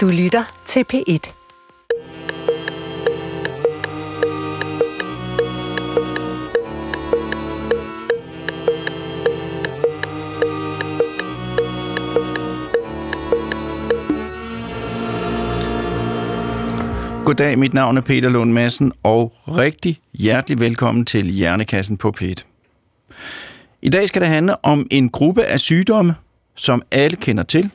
Du lytter til P1. Goddag, mit navn er Peter Lund Madsen, og rigtig hjertelig velkommen til Hjernekassen på P1. I dag skal det handle om en gruppe af sygdomme, som alle kender til.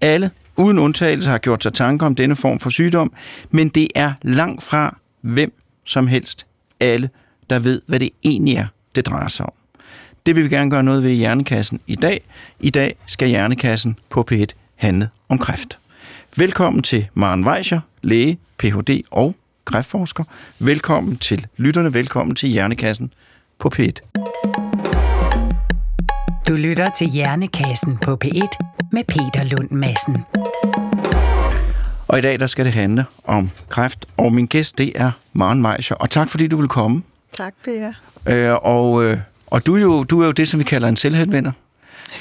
Alle, uden undtagelse, har gjort sig tanker om denne form for sygdom, men det er langt fra hvem som helst alle, der ved, hvad det egentlig er, det drejer sig om. Det vil vi gerne gøre noget ved i Hjernekassen i dag. I dag skal Hjernekassen på P1 handle om kræft. Velkommen til Maren Weischer, læge, Ph.D. og kræftforsker. Velkommen til lytterne, velkommen til Hjernekassen på P1. Du lytter til Hjernekassen på P1 med Peter Lund Madsen. Og i dag der skal det handle om kræft, og min gæst det er Maren Weiser. Og tak fordi du vil komme. Tak, Peter. Øh, og, øh, og du er, jo, du er jo det, som vi kalder en selvhenvender.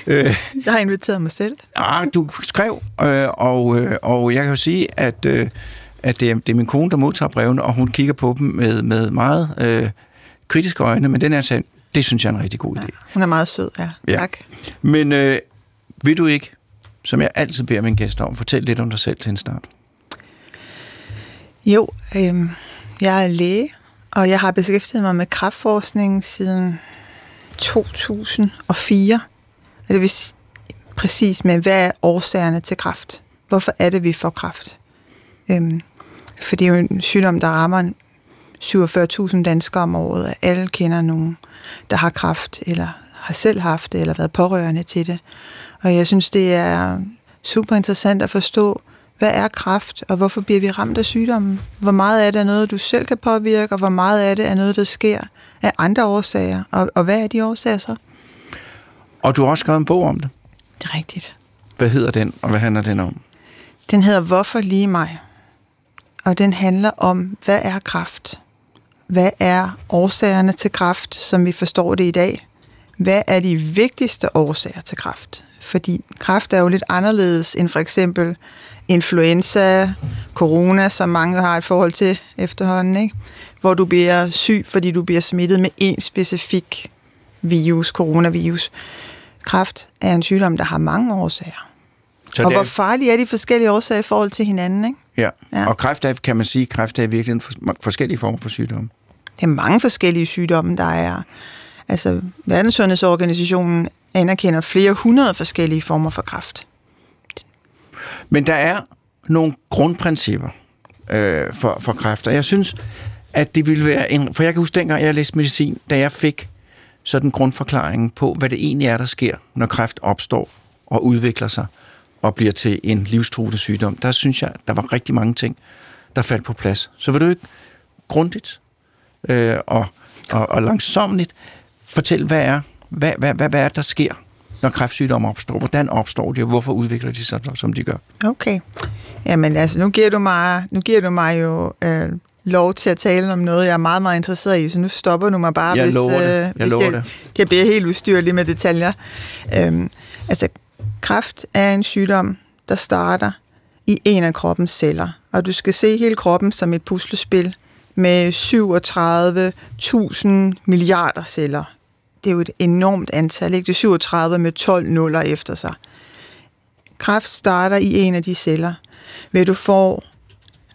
Øh, jeg har inviteret mig selv. Ah, du skrev, øh, og, øh, og jeg kan jo sige, at, øh, at det, er, det er min kone, der modtager brevene, og hun kigger på dem med, med meget øh, kritiske øjne, men den er sand. Det synes jeg er en rigtig god idé. Ja, hun er meget sød, ja. ja. Tak. Men øh, vil du ikke, som jeg altid beder mine gæster om, Fortæl lidt om dig selv til en start? Jo, øh, jeg er læge, og jeg har beskæftiget mig med kraftforskning siden 2004. Og det vil sige præcis med, hvad er årsagerne til kræft? Hvorfor er det, vi får kræft? Øhm, for det er jo en sygdom, der rammer 47.000 danskere om året, og alle kender nogen, der har kræft, eller har selv haft det, eller været pårørende til det. Og jeg synes, det er super interessant at forstå, hvad er kræft, og hvorfor bliver vi ramt af sygdommen? Hvor meget af det er noget, du selv kan påvirke, og hvor meget af det er noget, der sker af andre årsager? Og, og hvad er de årsager så? Og du har også skrevet en bog om det. Det er rigtigt. Hvad hedder den, og hvad handler den om? Den hedder Hvorfor lige mig? Og den handler om, hvad er kræft? Hvad er årsagerne til kræft, som vi forstår det i dag? Hvad er de vigtigste årsager til kræft? Fordi kræft er jo lidt anderledes end for eksempel influenza, corona, som mange har i forhold til efterhånden, ikke? hvor du bliver syg, fordi du bliver smittet med en specifik virus, coronavirus. Kræft er en sygdom, der har mange årsager. Så og er... hvor farlige er de forskellige årsager i forhold til hinanden, ikke? Ja, ja. og kræft er, kan man sige, kræft er virkelig en forskellige former for sygdomme. Det er mange forskellige sygdomme, der er. Altså, Verdenssundhedsorganisationen anerkender flere hundrede forskellige former for kræft. Men der er nogle grundprincipper øh, for, for kræft, og jeg synes, at det ville være en... For jeg kan huske dengang, jeg læste medicin, da jeg fik sådan grundforklaringen på, hvad det egentlig er, der sker, når kræft opstår og udvikler sig og bliver til en livstruende sygdom. Der synes jeg, der var rigtig mange ting, der faldt på plads. Så vil du ikke grundigt øh, og, og, og langsomligt fortælle, hvad er, hvad, hvad, hvad, hvad er der sker, når kræftsygdomme opstår? Hvordan opstår de, og hvorfor udvikler de sig, som de gør? Okay. Jamen altså, nu giver du mig, nu giver du mig jo øh, lov til at tale om noget, jeg er meget, meget interesseret i, så nu stopper du mig bare, jeg hvis, lover det. Øh, jeg hvis lover jeg, det. jeg bliver helt ustyrlig med detaljer. Øhm, altså, kræft er en sygdom, der starter i en af kroppens celler, og du skal se hele kroppen som et puslespil med 37.000 milliarder celler. Det er jo et enormt antal, ikke? Det er 37 med 12 nuller efter sig. Kræft starter i en af de celler, ved du får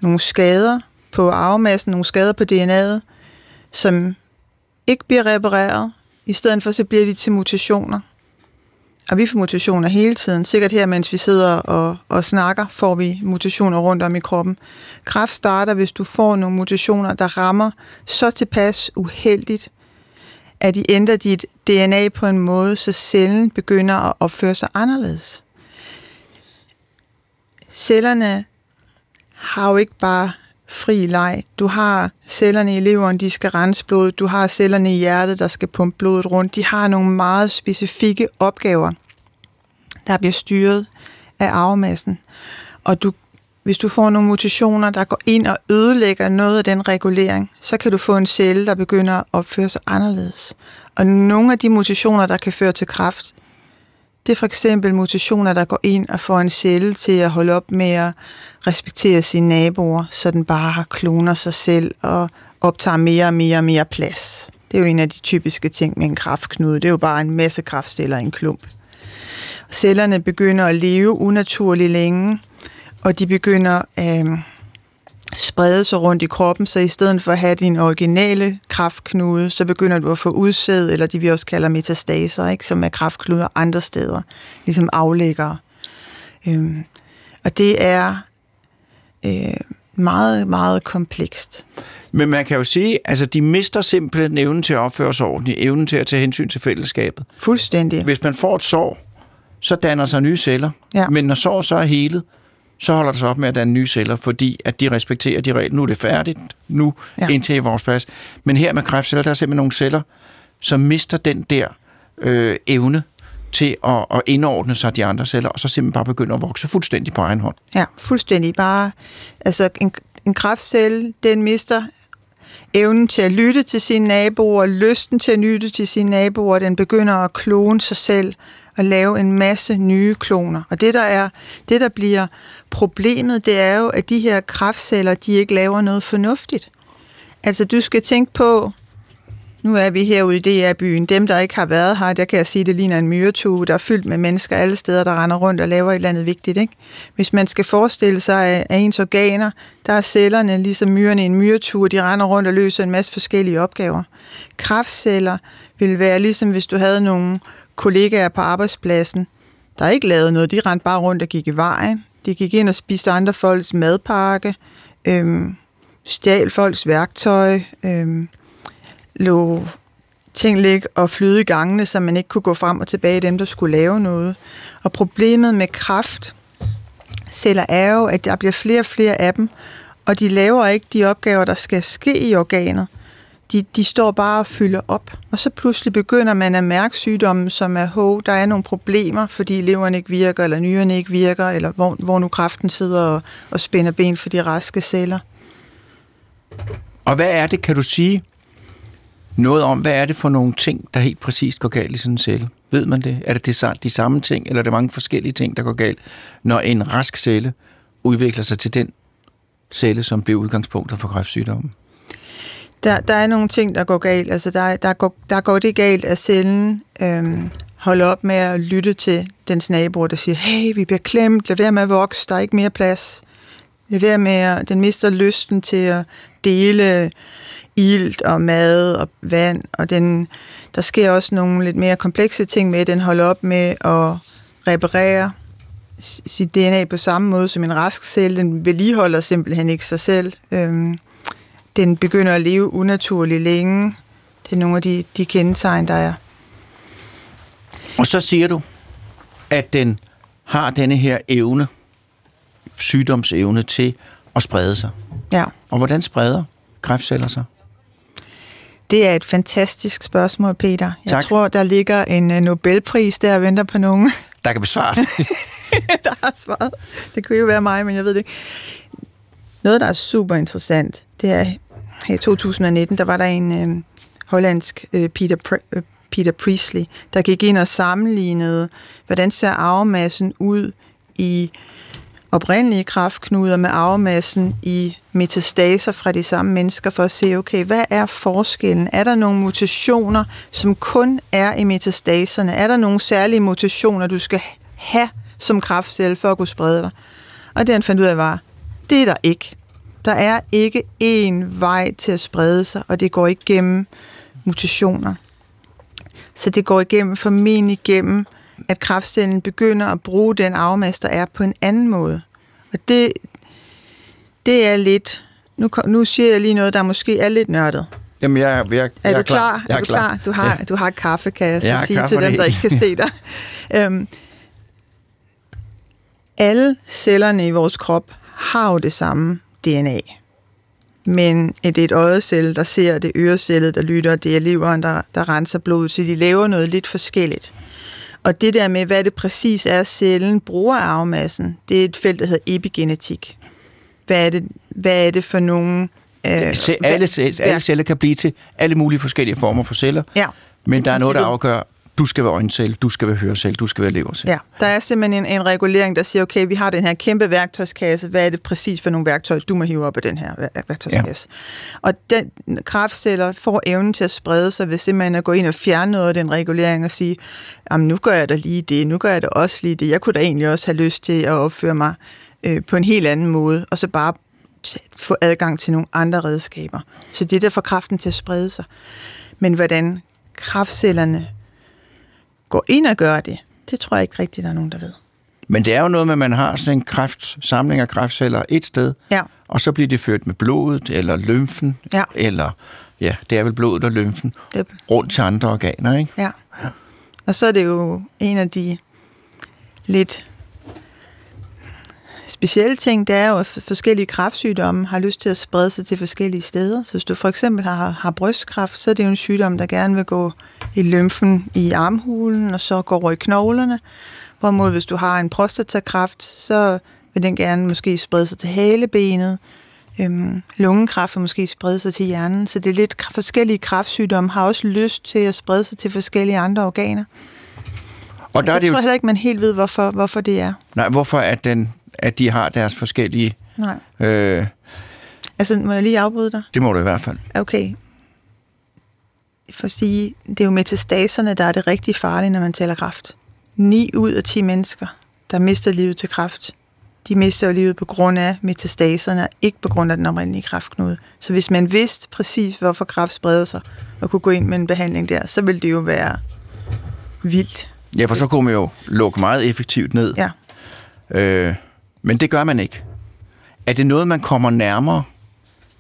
nogle skader på arvemassen, nogle skader på DNA'et, som ikke bliver repareret. I stedet for, så bliver de til mutationer. Og vi får mutationer hele tiden. Sikkert her, mens vi sidder og, og snakker, får vi mutationer rundt om i kroppen. Kræft starter, hvis du får nogle mutationer, der rammer så tilpas uheldigt, at de ændrer dit DNA på en måde, så cellen begynder at opføre sig anderledes. Cellerne har jo ikke bare fri leg. Du har cellerne i leveren, de skal rense blodet. Du har cellerne i hjertet, der skal pumpe blodet rundt. De har nogle meget specifikke opgaver, der bliver styret af arvemassen. Og du, hvis du får nogle mutationer, der går ind og ødelægger noget af den regulering, så kan du få en celle, der begynder at opføre sig anderledes. Og nogle af de mutationer, der kan føre til kræft, Det er for eksempel mutationer, der går ind og får en celle til at holde op med at respektere sine naboer, så den bare kloner sig selv og optager mere og mere og mere plads. Det er jo en af de typiske ting med en kraftknude. Det er jo bare en masse kraftceller i en klump. Cellerne begynder at leve unaturligt længe, og de begynder at øh, sprede sig rundt i kroppen, så i stedet for at have din originale kraftknude, så begynder du at få udsæd, eller de vi også kalder metastaser, ikke? som er kraftknuder andre steder, ligesom aflæggere. Øhm, og det er øh, meget, meget komplekst. Men man kan jo sige, altså de mister simpelthen evnen til at opføre sig ordentligt, evnen til at tage hensyn til fællesskabet. Fuldstændig. Hvis man får et sår, så danner sig nye celler. Ja. Men når sår så er helet, så holder det sig op med at danne nye celler, fordi at de respekterer de regler. Nu er det færdigt, nu ja. Ja. indtager vores plads. Men her med kræftceller, der er simpelthen nogle celler, som mister den der øh, evne til at, at indordne sig de andre celler, og så simpelthen bare begynder at vokse fuldstændig på egen hånd. Ja, fuldstændig. Bare, altså en, en kraftcelle, den mister evnen til at lytte til sine naboer, lysten til at lytte til sine naboer, den begynder at klone sig selv og lave en masse nye kloner. Og det der er, det der bliver problemet, det er jo, at de her kraftceller, de ikke laver noget fornuftigt. Altså du skal tænke på, nu er vi herude i DR-byen. Dem, der ikke har været her, der kan jeg sige, det ligner en myretue, der er fyldt med mennesker alle steder, der render rundt og laver et eller andet vigtigt. Ikke? Hvis man skal forestille sig, at ens organer, der er cellerne, ligesom myrerne i en myretue, de render rundt og løser en masse forskellige opgaver. Kraftceller vil være ligesom, hvis du havde nogle kollegaer på arbejdspladsen, der ikke lavede noget. De rendte bare rundt og gik i vejen. De gik ind og spiste andre folks madpakke, øhm, stjal folks værktøj, øhm, lå ting ligge og flyde i gangene, så man ikke kunne gå frem og tilbage dem, der skulle lave noget. Og problemet med kraft celler er jo, at der bliver flere og flere af dem, og de laver ikke de opgaver, der skal ske i organet. De, de står bare og fylder op, og så pludselig begynder man at mærke sygdommen, som er, hov, der er nogle problemer, fordi leveren ikke virker, eller nyrerne ikke virker, eller hvor, hvor nu kraften sidder og, og spænder ben for de raske celler. Og hvad er det, kan du sige noget om, hvad er det for nogle ting, der helt præcist går galt i sådan en celle? Ved man det? Er det de samme ting, eller er det mange forskellige ting, der går galt, når en rask celle udvikler sig til den celle, som bliver udgangspunktet for kræftsygdommen? Der, der er nogle ting, der går galt. Altså, der, der, går, der går det galt, at cellen øhm, holder op med at lytte til dens naboer, der siger, hey, vi bliver klemt, lad være med at vokse, der er ikke mere plads. Lad være med at, den mister lysten til at dele ilt og mad og vand, og den, der sker også nogle lidt mere komplekse ting med, at den holder op med at reparere sit DNA på samme måde som en rask celle. Den vedligeholder simpelthen ikke sig selv. Øhm, den begynder at leve unaturligt længe. Det er nogle af de, de kendetegn, der er. Og så siger du, at den har denne her evne, sygdomsevne til at sprede sig. Ja, Og hvordan spreder kræftceller sig? det er et fantastisk spørgsmål, Peter. Jeg Tak. tror, der ligger en øh, Nobelpris der og venter på nogen, Der kan besvare det. der har svaret. Det kunne jo være mig, men jeg ved det ikke. Noget, der er super interessant, det er i 2019, der var der en øh, hollandsk øh, Peter, Pre- øh, Peter Priestley, der gik ind og sammenlignede, hvordan ser arvemassen ud i oprindelige kraftknuder med arvemassen i metastaser fra de samme mennesker for at se, okay, hvad er forskellen? Er der nogle mutationer, som kun er i metastaserne? Er der nogle særlige mutationer, du skal have som kraftcelle for at kunne sprede dig? Og det han fandt ud af var, det er der ikke. Der er ikke én vej til at sprede sig, og det går ikke gennem mutationer. Så det går igennem, formentlig igennem, at kraftcellen begynder at bruge den arvemasse, der er på en anden måde. Og det, det er lidt... Nu, nu siger jeg lige noget, der måske er lidt nørdet. Jamen, jeg, jeg, jeg, Er, du klar? Jeg er du klar? Du har, Ja. du har kaffe, kan jeg, Jeg sige til dem, der ikke skal se dig. øhm, alle cellerne i vores krop har jo det samme DNA. Men det er et øjecelle, der ser, det er ørecellet, der lytter, det er leveren, der, der renser blodet, så de laver noget lidt forskelligt. Og det der med, hvad det præcis er, cellen bruger arvemassen, det er et felt, der hedder epigenetik. Hvad er det, hvad er det for nogle... Øh, Se, alle, ce- alle celler kan blive til alle mulige forskellige former for celler, Ja, men der er noget, der afgør, du skal være øjncelle, du skal være hørecelle, du skal være levercelle. Ja, der er simpelthen en, en regulering, der siger, okay, vi har den her kæmpe værktøjskasse, hvad er det præcis for nogle værktøjer, du må hive op af den her værktøjskasse? Ja. Og den kraftceller får evnen til at sprede sig ved simpelthen at gå ind og fjerne noget af den regulering og sige, jamen nu gør jeg da lige det, nu gør jeg da også lige det, jeg kunne da egentlig også have lyst til at opføre mig øh, på en helt anden måde, og så bare få adgang til nogle andre redskaber. Så det er der får kraften til at sprede sig. Men hvordan kraftcellerne går ind og gør det, det tror jeg ikke rigtigt, der er nogen, der ved. Men det er jo noget med, at man har sådan en kraft, samling af kræftceller et sted, ja. og så bliver det ført med blodet, eller lymfen, ja. eller, ja, det er vel blodet og lymfen, det. rundt til andre organer, ikke? Ja. ja. Og så er det jo en af de lidt specielle ting, det er jo, at forskellige kræftsygdomme har lyst til at sprede sig til forskellige steder. Så hvis du for eksempel har, har brystkræft, så er det jo en sygdom, der gerne vil gå i lymfen i armhulen, og så går over i knoglerne. Hvorimod hvis du har en prostatakræft, så vil den gerne måske sprede sig til halebenet. Øhm, lungekræft vil måske sprede sig til hjernen. Så det er lidt forskellige kræftsygdomme har også lyst til at sprede sig til forskellige andre organer. Og der jeg er det tror jo... heller ikke, man helt ved, hvorfor, hvorfor det er. Nej, hvorfor er den at de har deres forskellige... Nej. Øh, altså, må jeg lige afbryde dig? Det må du i hvert fald. Okay. For at sige, det er jo metastaserne, der er det rigtig farlige, når man taler kræft. 9 ud af 10 mennesker, der mister livet til kræft, de mister jo livet på grund af metastaserne, ikke på grund af den oprindelige kræftknude. Så hvis man vidste præcis, hvorfor kræft spreder sig, og kunne gå ind med en behandling der, så ville det jo være vildt. Ja, for så kunne man jo lukke meget effektivt ned. Ja. Øh, men det gør man ikke. Er det noget, man kommer nærmere?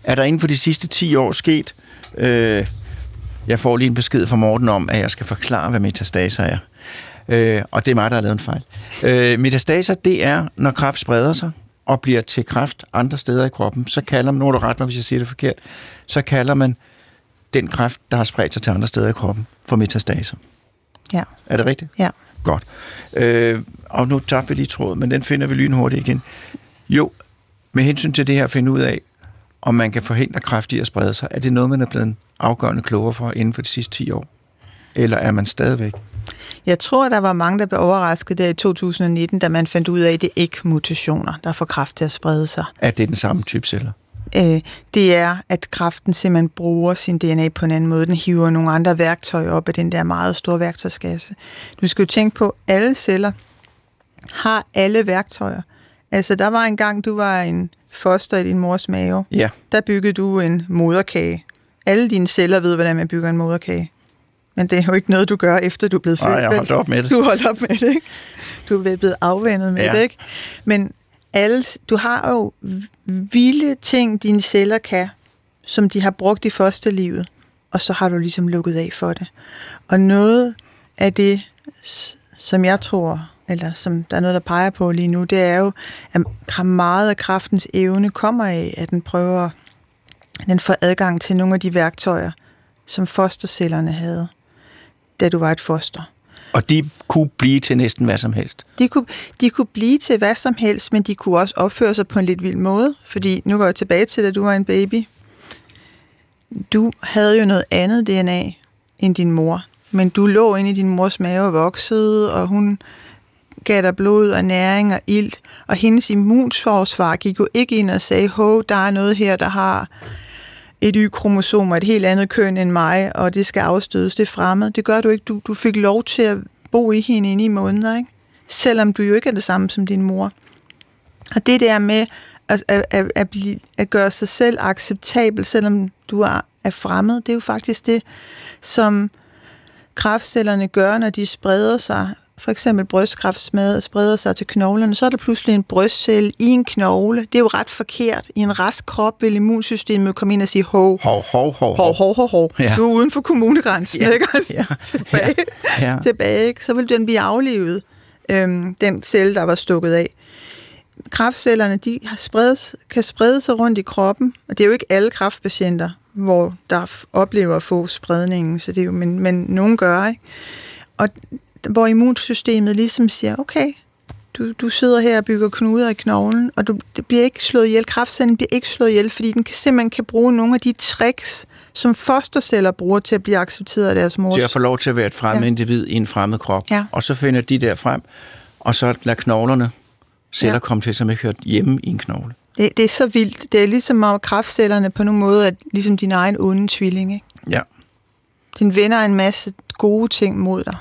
Er der inden for de sidste 10 år sket... Øh, jeg får lige en besked fra Morten om, at jeg skal forklare, hvad metastaser er. Øh, og det er mig, der har lavet en fejl. Øh, metastaser, det er, når kræft spreder sig og bliver til kræft andre steder i kroppen, så kalder man, nu er du ret mig, hvis jeg siger det forkert, så kalder man den kræft, der har spredt sig til andre steder i kroppen, for metastaser. Ja. Er det rigtigt? Ja. Godt. Øh, og nu tager vi lige tråd, men den finder vi lynhurtigt igen. Jo, med hensyn til det her at finde ud af, om man kan forhindre kræft i at sprede sig, er det noget, man er blevet afgørende klogere for inden for de sidste 10 år? Eller er man stadigvæk? Jeg tror, der var mange, der blev overrasket der i 2019, da man fandt ud af, at det ikke mutationer, der får kræft til at sprede sig. Er det den samme type celler? Øh, det er, at kraften simpelthen bruger sin DNA på en anden måde. Den hiver nogle andre værktøjer op af den der meget store værktøjskasse. Du skal jo tænke på, at alle celler har alle værktøjer. Altså, der var en gang, du var en foster i din mors mave. Ja. Der byggede du en moderkage. Alle dine celler ved, hvordan man bygger en moderkage. Men det er jo ikke noget, du gør, efter du er blevet født. Nej, jeg holdt op med det. Du holdt op med det, ikke? Du er blevet afvendet med ja. det, ikke? Men alle, du har jo vilde ting, dine celler kan, som de har brugt i første livet, og så har du ligesom lukket af for det. Og noget af det, som jeg tror, eller som der er noget, der peger på lige nu, det er jo, at meget af kraftens evne kommer af, at den prøver, at den får adgang til nogle af de værktøjer, som fostercellerne havde, da du var et foster. Og de kunne blive til næsten hvad som helst? De kunne, de kunne blive til hvad som helst, men de kunne også opføre sig på en lidt vild måde. Fordi nu går jeg tilbage til, da du var en baby. Du havde jo noget andet DNA end din mor. Men du lå inde i din mors mave og voksede, og hun gav dig blod og næring og ilt. Og hendes immunforsvar gik jo ikke ind og sagde, hov, der er noget her, der har et Y-kromosom og et helt andet køn end mig, og det skal afstødes, det er fremmed. Det gør du ikke. Du, du fik lov til at bo i hende inde i måneder, ikke? selvom du jo ikke er det samme som din mor. Og det der med at, at, at, at, blive, at gøre sig selv acceptabel, selvom du er, er fremmed, det er jo faktisk det, som kraftcellerne gør, når de spreder sig for eksempel brystkræft spreder sig til knoglerne, så er der pludselig en brystcelle i en knogle. Det er jo ret forkert. I en rask krop vil immunsystemet komme ind og sige, hov, hov, hov, hov, hov, hov, hov, hov. Ja. Du er uden for kommunegrænsen, ja. ikke? Altså, ja. tilbage, ja. Ja. tilbage ikke? så vil den blive aflevet, øhm, den celle, der var stukket af. Kræftcellerne, de har spredt, kan sprede sig rundt i kroppen, og det er jo ikke alle kræftpatienter, hvor der oplever at få spredningen, så det er jo, men, men nogen gør, ikke? Og hvor immunsystemet ligesom siger, okay, du, du sidder her og bygger knuder i knoglen, og du, det bliver ikke slået ihjel. Kraftcellen bliver ikke slået ihjel, fordi den kan, simpelthen kan bruge nogle af de tricks, som fosterceller bruger til at blive accepteret af deres mors. Til at få lov til at være et fremmed ja. individ i en fremmed krop. Ja. Og så finder de der frem, og så lader knoglerne celler ja. komme til, som ikke hørt hjemme i en knogle. Det, det er så vildt. Det er ligesom om kraftcellerne på nogle måde er ligesom din egen onde tvilling. Ikke? Ja. Den vender en masse gode ting mod dig.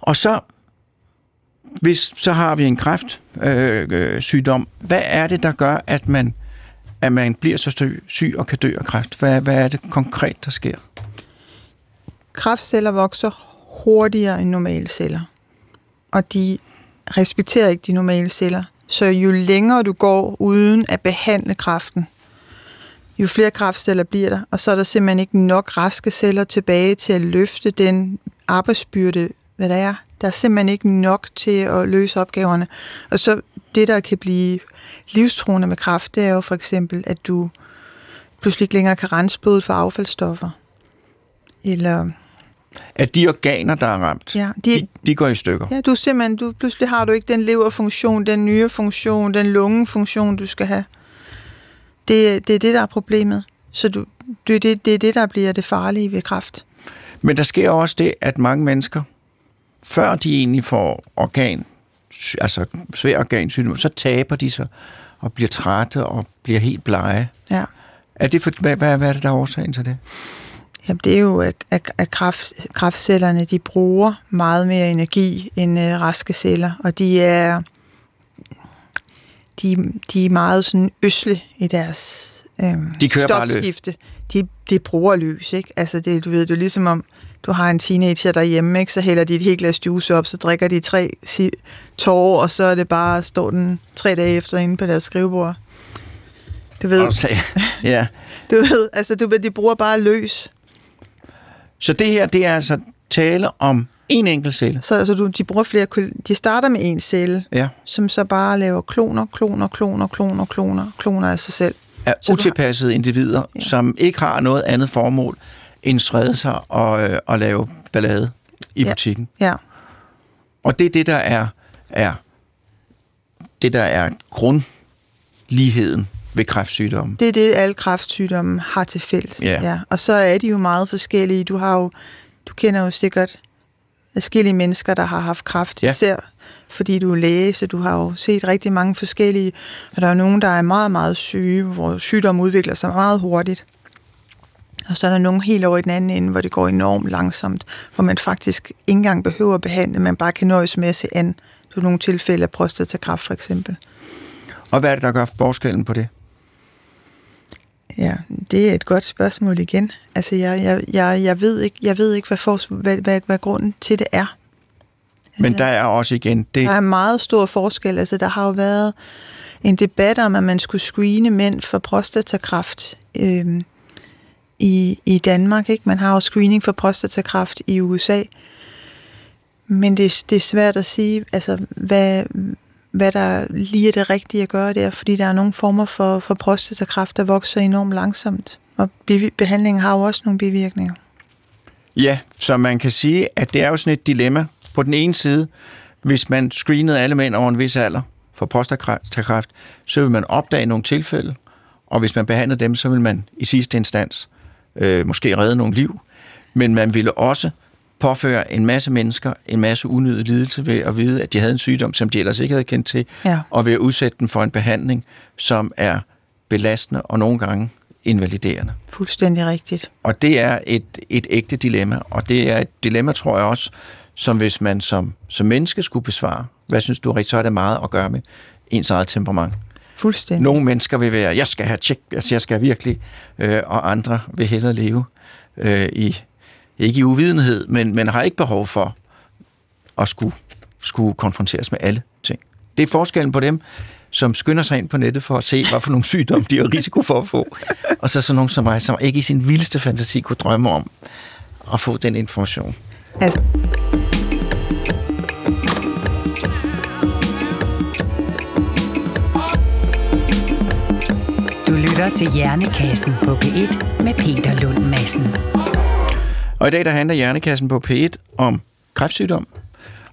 Og så, hvis så har vi en kræftsygdom, øh, øh, sygdom, hvad er det, der gør, at man, at man bliver så syg, syg og kan dø af kræft? Hvad, hvad er det konkret, der sker? Kræftceller vokser hurtigere end normale celler. Og de respekterer ikke de normale celler. Så jo længere du går uden at behandle kræften, jo flere kræftceller bliver der, og så er der simpelthen ikke nok raske celler tilbage til at løfte den arbejdsbyrde, hvad der er. Der er simpelthen ikke nok til at løse opgaverne. Og så det, der kan blive livstruende med kræft, det er jo for eksempel, at du pludselig ikke længere kan rense blodet for affaldsstoffer. Eller At de organer, der er ramt, Ja, de, de- de, går i stykker. Ja, du simpelthen, du, pludselig har du ikke den leverfunktion, den nyrefunktion, den lungefunktion, du skal have. Det, det er det, der er problemet. Så du, det, det, det er det, der bliver det farlige ved kræft. Men der sker også det, at mange mennesker, før de egentlig får organ, altså svær organsygdom, så taber de sig og bliver trætte og bliver helt blege. Ja. Er det for, hvad, hvad, hvad er det, der er årsagen til det? Jamen, det er jo, at, at, at kræft, kræftcellerne, de bruger meget mere energi end øh, raske celler, og de er, de, de er meget sådan øsle i deres øhm, De kører bare løs. stofskifte. De, de bruger løs, ikke? Altså, det, du ved, det er ligesom om, du har en teenager derhjemme, ikke? så hælder de et helt glas juice op, så drikker de tre tårer, og så er det bare, står den tre dage efter inde på deres skrivebord. Du ved, Og så, ja. du ved, altså, du ved, de bruger bare løs. Så det her, det er altså tale om en enkelt celle. Så altså, du, de bruger flere, de starter med en celle, Ja. som så bare laver kloner, kloner, kloner, kloner, kloner, kloner af sig selv. Af Så du har- utilpassede individer, Ja. som ikke har noget andet formål end sprede sig og, øh, og lave ballade i Ja. butikken. Ja, Og det er det, der er, er det, der er grundligheden ved kræftsygdommen. det er det, alle kræftsygdomme har til fælles. Ja. ja. Og så er de jo meget forskellige. Du har jo, du kender jo sikkert forskellige mennesker, der har haft kræft, Ja. især fordi du er læge, så du har jo set rigtig mange forskellige, og der er nogen, der er meget, meget syge, hvor sygdommen udvikler sig meget hurtigt. Og så er der nogen helt over i den anden ende, hvor det går enormt langsomt, hvor man faktisk ikke engang behøver at behandle, man bare kan nøjes med at se an. Du har nogle tilfælde af prostatakræft for eksempel. Og hvad er det, der gør forskellen på det? Ja, det er et godt spørgsmål igen. Altså, jeg, jeg, jeg, jeg, ved, ikke, jeg ved ikke, hvad, for, hvad, hvad, hvad grunden til det er. Men der er også igen det, Der er meget stor forskel. Altså, der har jo været en debat om, at man skulle screene mænd for prostatakræft øhm, i, i Danmark. Ikke? Man har jo screening for prostatakræft i USA. Men det, det er svært at sige, altså, hvad, hvad der lige er det rigtige at gøre der, fordi der er nogle former for, for prostatakræft, der vokser enormt langsomt. Og behandlingen har jo også nogle bivirkninger. Ja, så man kan sige, at det er jo sådan et dilemma. På den ene side, hvis man screenede alle mænd over en vis alder for prostatakræft, så vil man opdage nogle tilfælde, og hvis man behandlede dem, så vil man i sidste instans øh, måske redde nogle liv, men man ville også påføre en masse mennesker en masse unødig lidelse ved at vide, at de havde en sygdom, som de ellers ikke havde kendt til, Ja. og ved at udsætte dem for en behandling, som er belastende og nogle gange invaliderende. Fuldstændig rigtigt. Og det er et, et ægte dilemma, og det er et dilemma, tror jeg også, som hvis man som, som menneske skulle besvare, hvad synes du, Rik, så er det meget at gøre med ens eget temperament. Fuldstændig. Nogle mennesker vil være, jeg skal have tjek, altså jeg skal virkelig, øh, og andre vil hellere leve øh, i, ikke i uvidenhed, men, men har ikke behov for at skulle, skulle konfronteres med alle ting. Det er forskellen på dem, som skynder sig ind på nettet for at se, hvad for nogle sygdomme de har risiko for at få, og så sådan nogen som mig, som ikke i sin vildeste fantasi kunne drømme om at få den information. Altså, lytter til Hjernekassen på P1 med Peter Lund Madsen. Og i dag der handler Hjernekassen på P1 om kræftsygdom.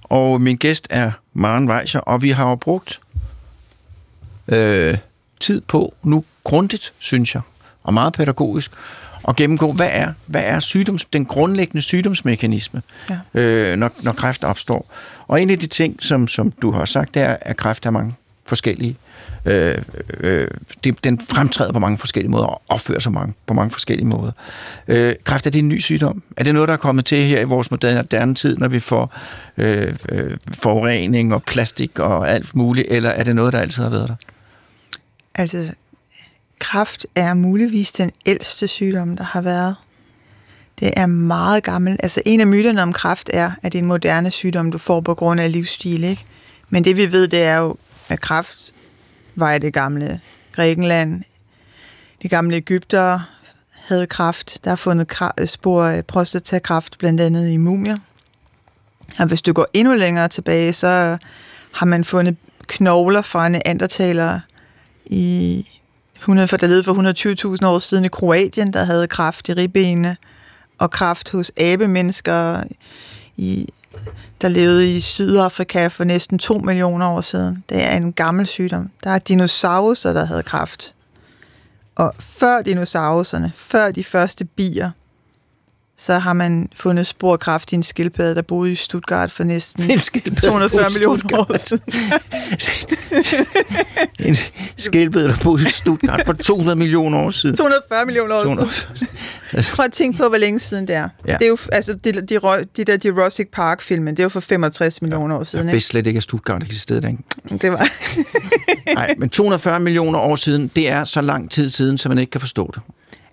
og min gæst er Maren Weiser, og vi har jo brugt øh, tid på nu grundigt, synes jeg, og meget pædagogisk, at gennemgå, hvad er, hvad er sygdoms, den grundlæggende sygdomsmekanisme, ja. øh, når, når kræft opstår. Og en af de ting, som, som du har sagt, det er, at kræft er mange forskellige. Øh, øh, det, den fremtræder på mange forskellige måder og opfører sig mange, på mange forskellige måder. Øh, kræft, er det en ny sygdom? Er det noget, der er kommet til her i vores moderne, tid, når vi får øh, øh, forurening og plastik og alt muligt, eller er det noget, der altid har været der? Altså, kræft er muligvis den ældste sygdom, der har været. Det er meget gammel. Altså en af myterne om kræft er, at det er en moderne sygdom, du får på grund af livsstil. Ikke? Men det vi ved, det er jo, at kræft var i det gamle Grækenland. De gamle Ægypter havde kraft. Der er fundet øh, spor af prostatakræft, blandt andet i mumier. Og hvis du går endnu længere tilbage, så har man fundet knogler fra neandertalere i 100, for der levede for 120.000 år siden i Kroatien, der havde kraft i ribbenene, og kraft hos abemennesker, i, der levede i Sydafrika for næsten 2 millioner år siden. Det er en gammel sygdom. Der er dinosaurer, der havde kraft. Og før dinosaurerne, før de første bier, så har man fundet spor af kraft i en skildpadde, der boede i Stuttgart for næsten 240 millioner år siden. en skildpadde, der boede i Stuttgart for 200 millioner år siden. 240 millioner år 200. siden. Prøv at tænke på, hvor længe siden det er. Ja. Det er jo, altså, de, de, de der Jurassic Park-filmen, det er jo for 65 millioner år siden. Jeg vidste slet ikke, at Stuttgart eksisterede dengang. Det var... Nej, men 240 millioner år siden, det er så lang tid siden, så man ikke kan forstå det.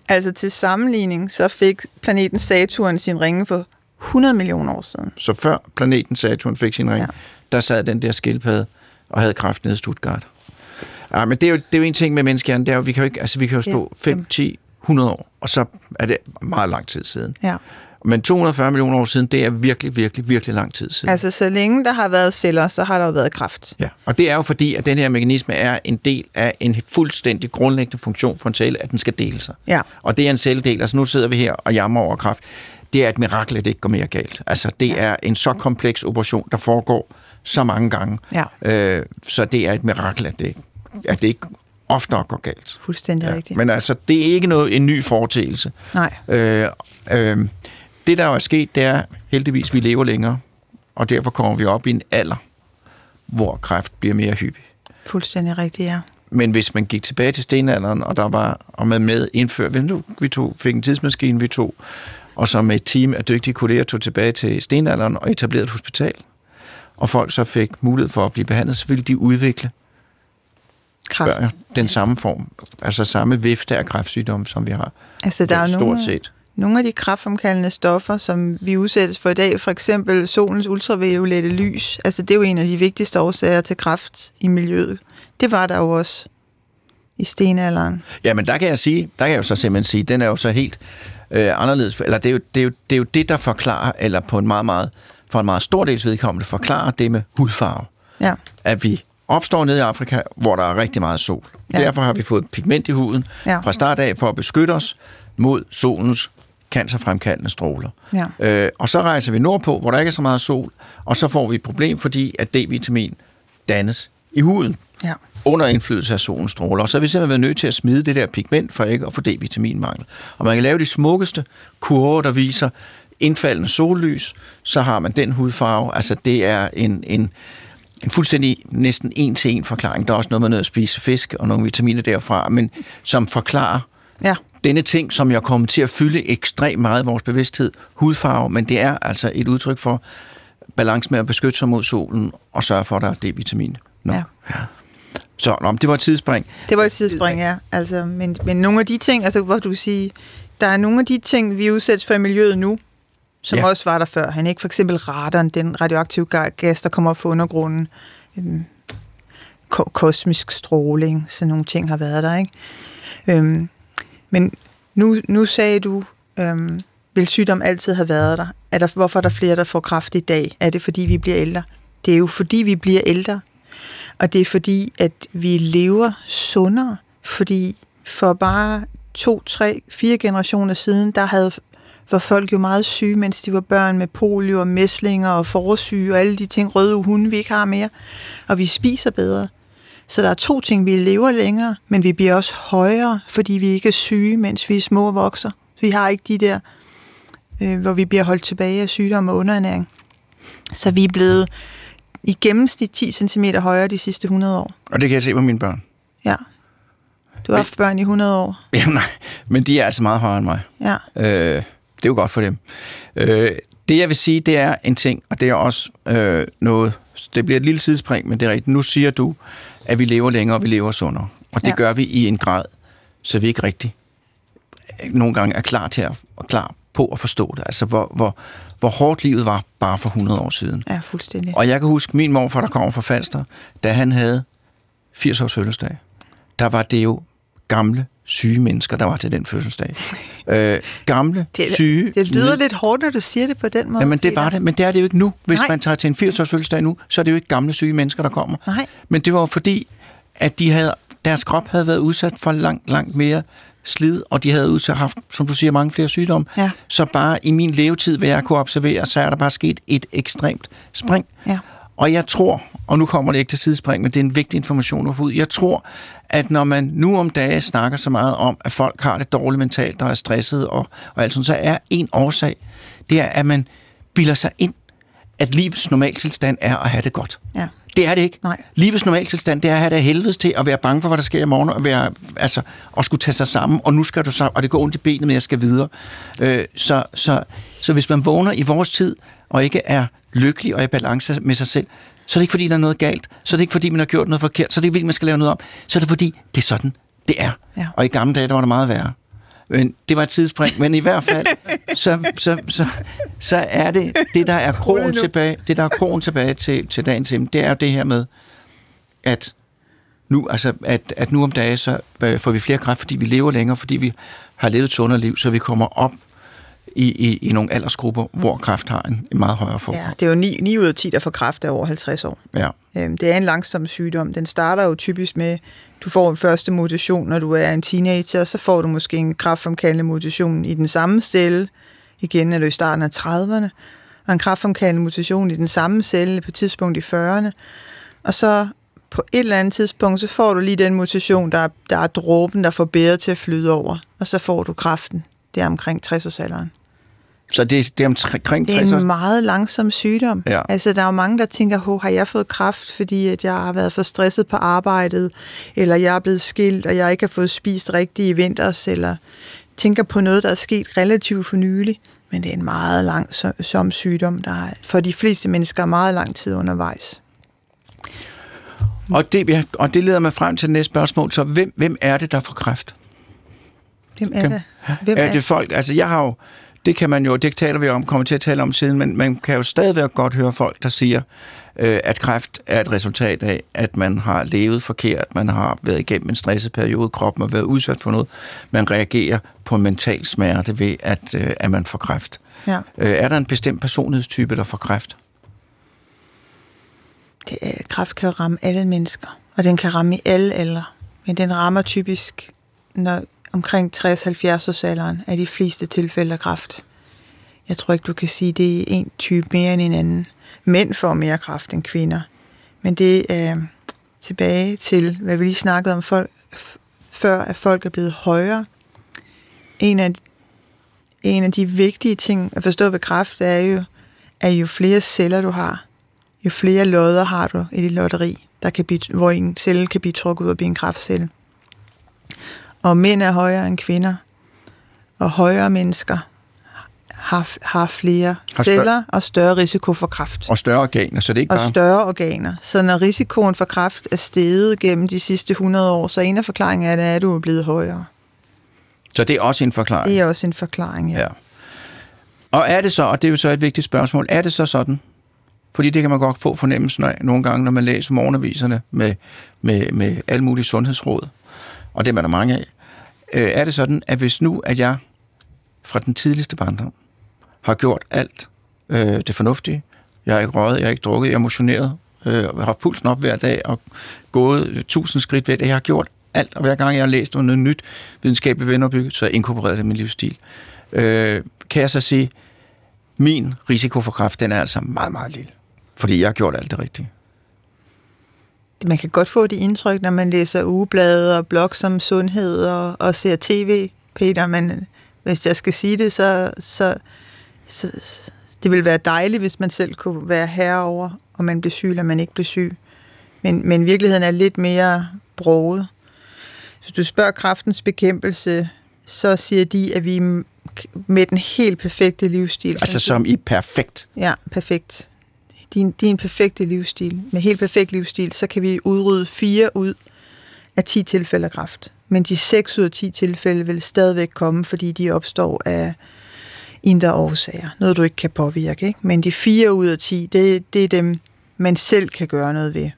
Altså til sammenligning, så fik planeten Saturn sin ringe for 100 millioner år siden. Så før planeten Saturn fik sin ring, ja. der sad den der skildpadde og havde kraft nede i Stuttgart. Ja, men det er, jo, det er jo en ting med menneskehjernen, det er jo, vi kan jo, ikke, altså, vi kan jo stå ja. 5, 10, 100 år, og så er det meget lang tid siden. Ja. Men 240 millioner år siden, det er virkelig, virkelig, virkelig lang tid siden. Altså, så længe der har været celler, så har der jo været kraft. Ja, og det er jo fordi, at den her mekanisme er en del af en fuldstændig grundlæggende funktion for en celle, at den skal dele sig. Ja. Og det er en celledel. Altså, nu sidder vi her og jammer over kraft. Det er et mirakel, at det ikke går mere galt. Altså, det ja. er en så kompleks operation, der foregår så mange gange. Ja. Øh, så det er et mirakel, at det, at det ikke ofte nok går galt. Fuldstændig ja. rigtigt. Men altså, det er ikke noget en ny foretagelse. Nej. Øh, øh, det, der jo er sket, det er heldigvis, vi lever længere, og derfor kommer vi op i en alder, hvor kræft bliver mere hyppig. Fuldstændig rigtigt, ja. Men hvis man gik tilbage til stenalderen, og der var og man med indfør, vi, nu, vi tog, fik en tidsmaskine, vi tog, og så med et team af dygtige kolleger tog tilbage til stenalderen og etablerede et hospital, og folk så fik mulighed for at blive behandlet, så ville de udvikle Kræft. den samme form, altså samme vifte af kræftsygdomme, som vi har. Altså, der er stort nogle, set nogle af de kraftfremkaldende stoffer, som vi udsættes for i dag, for eksempel solens ultraviolette lys, altså det er jo en af de vigtigste årsager til kræft i miljøet. Det var der jo også i stenalderen. Ja, men der kan jeg sige, der kan jeg jo så simpelthen sige, den er jo så helt øh, anderledes, eller det er, jo, det, er jo, det er jo det, der forklarer, eller på en meget, meget, for en meget stor dels vedkommende, forklarer det med hudfarve. Ja. At vi opstår nede i Afrika, hvor der er rigtig meget sol. Ja. Derfor har vi fået pigment i huden ja. fra start af for at beskytte os mod solens cancerfremkaldende stråler. Ja. Øh, og så rejser vi nordpå, hvor der ikke er så meget sol, og så får vi et problem, fordi at D-vitamin dannes i huden ja. under indflydelse af solens stråler. Og så har vi simpelthen været nødt til at smide det der pigment for ikke at få D-vitaminmangel. Og man kan lave de smukkeste kurver, der viser indfaldende sollys, så har man den hudfarve. Altså det er en, en, en fuldstændig næsten en til en forklaring. Der er også noget med noget at spise fisk og nogle vitaminer derfra, men som forklarer ja denne ting, som jeg kommer til at fylde ekstremt meget i vores bevidsthed, hudfarve, men det er altså et udtryk for balance med at beskytte sig mod solen og sørge for, at der er D-vitamin. Nå. Ja. ja. Så nå, det var et tidsspring. Det var et tidsspring, ja. Altså, men, men nogle af de ting, altså hvor du siger, der er nogle af de ting, vi udsættes for i miljøet nu, som ja. også var der før. Han ikke for eksempel radon, den radioaktive gas, der kommer op fra undergrunden. Øhm, ko- kosmisk stråling, så nogle ting har været der, ikke? Øhm, men nu, nu sagde du, øhm, vil sygdom altid have været der? Er der? Hvorfor er der flere, der får kræft i dag? Er det, fordi vi bliver ældre? Det er jo, fordi vi bliver ældre. Og det er fordi, at vi lever sundere. Fordi for bare to, tre, fire generationer siden, der havde var folk jo meget syge, mens de var børn med polio og mæslinger og forsyge og alle de ting, røde hunde, vi ikke har mere. Og vi spiser bedre. Så der er to ting. Vi lever længere, men vi bliver også højere, fordi vi ikke er syge, mens vi er små og vokser. Vi har ikke de der, øh, hvor vi bliver holdt tilbage af sygdom og underernæring. Så vi er blevet i gennemsnit 10 cm højere de sidste 100 år. Og det kan jeg se på mine børn. Ja. Du har haft børn i 100 år. Jamen nej, men de er altså meget højere end mig. Ja. Øh, det er jo godt for dem. Øh, det jeg vil sige, det er en ting, og det er også øh, noget, det bliver et lille sidespring, men det er rigtigt. Nu siger du, at vi lever længere, og vi lever sundere. Og det Ja. gør vi i en grad, så vi ikke rigtig nogle gange er klar til at, og klar på at forstå det. Altså, hvor, hvor, hvor hårdt livet var bare for 100 år siden. Ja, fuldstændig. Og jeg kan huske min morfar, der kommer fra Falster, da han havde 80 års fødselsdag, der var det jo gamle, syge mennesker, der var til den fødselsdag. Øh, gamle, Det, syge... det lyder lidt hårdt, når du siger det på den måde. Jamen, det var Peter. det, men det er det jo ikke nu. Hvis Nej. man tager til en 80 års fødselsdag nu, så er det jo ikke gamle, syge mennesker, der kommer. Nej. Men det var jo fordi, at de havde, deres krop havde været udsat for langt, langt mere slid, og de havde udsat, haft, som du siger, mange flere sygdomme. Ja. Så bare i min levetid, hvad jeg kunne observere, så er der bare sket et ekstremt spring. Ja. Og jeg tror, og nu kommer det ikke til sidespring, men det er en vigtig information at få ud. Jeg tror, at når man nu om dage snakker så meget om, at folk har det dårligt mentalt og er stresset og, og alt sådan, så er en årsag, det er, at man bilder sig ind, at livets normaltilstand er at have det godt. Ja. Det er det ikke. Nej. Livets normaltilstand, det er at have det helvedes til at være bange for, hvad der sker i morgen, og, være, altså, og skulle tage sig sammen, og nu skal du så, og det går ondt i benet, men jeg skal videre. Øh, så, så, så hvis man vågner i vores tid, og ikke er lykkelig og i balance med sig selv, så er det ikke, fordi der er noget galt, så er det ikke, fordi man har gjort noget forkert, så er det ikke, fordi man skal lave noget om, så er det, fordi det er sådan, det er. Ja. Og i gamle dage, der var det meget værre. Men det var et tidsspring, men i hvert fald, så, så, så, så er det, det der er krogen tilbage, det der er krogen tilbage til, til dagens emne, det er jo det her med, at nu, altså, at, at nu om dagen, så øh, får vi flere kræft, fordi vi lever længere, fordi vi har levet et sundere liv, så vi kommer op i, i, i nogle aldersgrupper, hvor kræft har en, en meget højere forhold. ja. Det er jo 9, 9 ud af 10, der får kræft af over 50 år. Ja. Øhm, Det er en langsom sygdom. Den starter jo typisk med, du får en første mutation, når du er en teenager, så får du måske en kraftfremkaldende mutation i den samme celle. Igen er du i starten af 30'erne. Og en kraftfremkaldende mutation i den samme celle på tidspunkt i 40'erne. Og så på et eller andet tidspunkt, så får du lige den mutation, der er, der er dråben, der får bedre til at flyde over. Og så får du kræften. Det er omkring 60-årsalderen. Så det, det er omkring Det 60 er år. en meget langsom sygdom. Ja. Altså, der er jo mange, der tænker, Hå, har jeg fået kræft, fordi at jeg har været for stresset på arbejdet, eller jeg er blevet skilt, og jeg ikke har fået spist rigtigt i vinters, eller tænker på noget, der er sket relativt for nylig. Men det er en meget langsom sygdom, der er for de fleste mennesker er meget lang tid undervejs. Og det, ja, og det leder mig frem til det næste spørgsmål. Så hvem, hvem er det, der får kræft? Hvem er det? Hvem er det folk? Altså, jeg har jo, det kan man jo, det taler vi om, kommer til at tale om siden, men man kan jo stadigvæk godt høre folk, der siger, øh, at kræft er et resultat af, at man har levet forkert, man har været igennem en stresset periode, kroppen har været udsat for noget, man reagerer på en mental smerte ved, at, øh, at man får kræft. Ja. Øh, er der en bestemt personlighedstype, der får kræft? Det er, kræft kan jo ramme alle mennesker, og den kan ramme i alle aldre. Men den rammer typisk når omkring 60-70 års alderen er de fleste tilfælde af kræft. Jeg tror ikke, du kan sige, at det er en type mere end en anden. Mænd får mere kræft end kvinder. Men det er tilbage til, hvad vi lige snakkede om folk, før, at folk er blevet højere. En af, en af de vigtige ting at forstå ved kræft er jo, at jo flere celler du har, jo flere lodder har du i dit lotteri, der kan blive, hvor en celle kan blive trukket ud og blive en kræftcelle. Og mænd er højere end kvinder, og højere mennesker har, har flere Har stør- celler og større risiko for kræft. Og større organer, så det er ikke Og bare... større organer. Så når risikoen for kræft er steget gennem de sidste 100 år, så en af forklaringerne er, at du er blevet højere. Så det er også en forklaring. Det er også en forklaring, ja. Ja. Og er det så, og det er jo så et vigtigt spørgsmål, er det så sådan, fordi det kan man godt få fornemmelsen af nogle gange, når man læser morgenaviserne med, med, med alle mulige sundhedsråd, og det er der mange af, øh, er det sådan, at hvis nu, at jeg fra den tidligste barndom har gjort alt øh, det fornuftige, jeg har ikke røget, jeg har ikke drukket, jeg har motioneret, øh, jeg har haft pulsen op hver dag og gået tusind skridt hver dag, jeg har gjort alt, og hver gang jeg har læst noget nyt videnskabeligt venopbygget, så har jeg inkorporeret det i min livsstil. øh, kan jeg så sige, min risiko for kræft, den er altså meget, meget lille. Fordi jeg har gjort alt det rigtige. Man kan godt få det indtryk, når man læser ugeblade og blogs om sundhed og, og ser tv, Peter, men hvis jeg skal sige det, så, så, så det ville være dejligt, hvis man selv kunne være herre over, om man bliver syg eller man ikke bliver syg. Men, men virkeligheden er lidt mere broget. Hvis du spørger kraftens bekæmpelse, så siger de, at vi med den helt perfekte livsstil. Altså som i perfekt? Ja, perfekt. Din, din perfekte livsstil. Med helt perfekt livsstil, så kan vi udrydde fire ud af 10 tilfælde af kræft. Men de 6 ud af 10 tilfælde vil stadigvæk komme, fordi de opstår af indre årsager. Noget, du ikke kan påvirke. Ikke? Men de 4 ud af 10, det, det er dem, man selv kan gøre noget ved.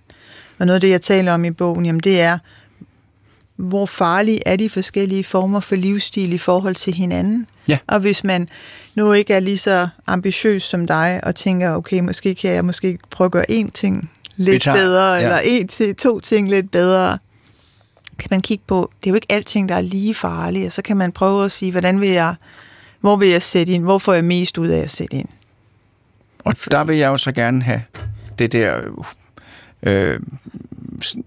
Og noget af det, jeg taler om i bogen, jamen det er, hvor farlige er de forskellige former for livsstil i forhold til hinanden. Ja. Og hvis man nu ikke er lige så ambitiøs som dig, og tænker, okay, måske kan jeg måske prøve at gøre én ting lidt tager, bedre, ja. eller en til to ting lidt bedre, kan man kigge på, det er jo ikke alting, der er lige farlige, og så kan man prøve at sige, hvordan vil jeg, hvor vil jeg sætte ind, hvor får jeg mest ud af at sætte ind. Og der vil jeg jo så gerne have det der øh,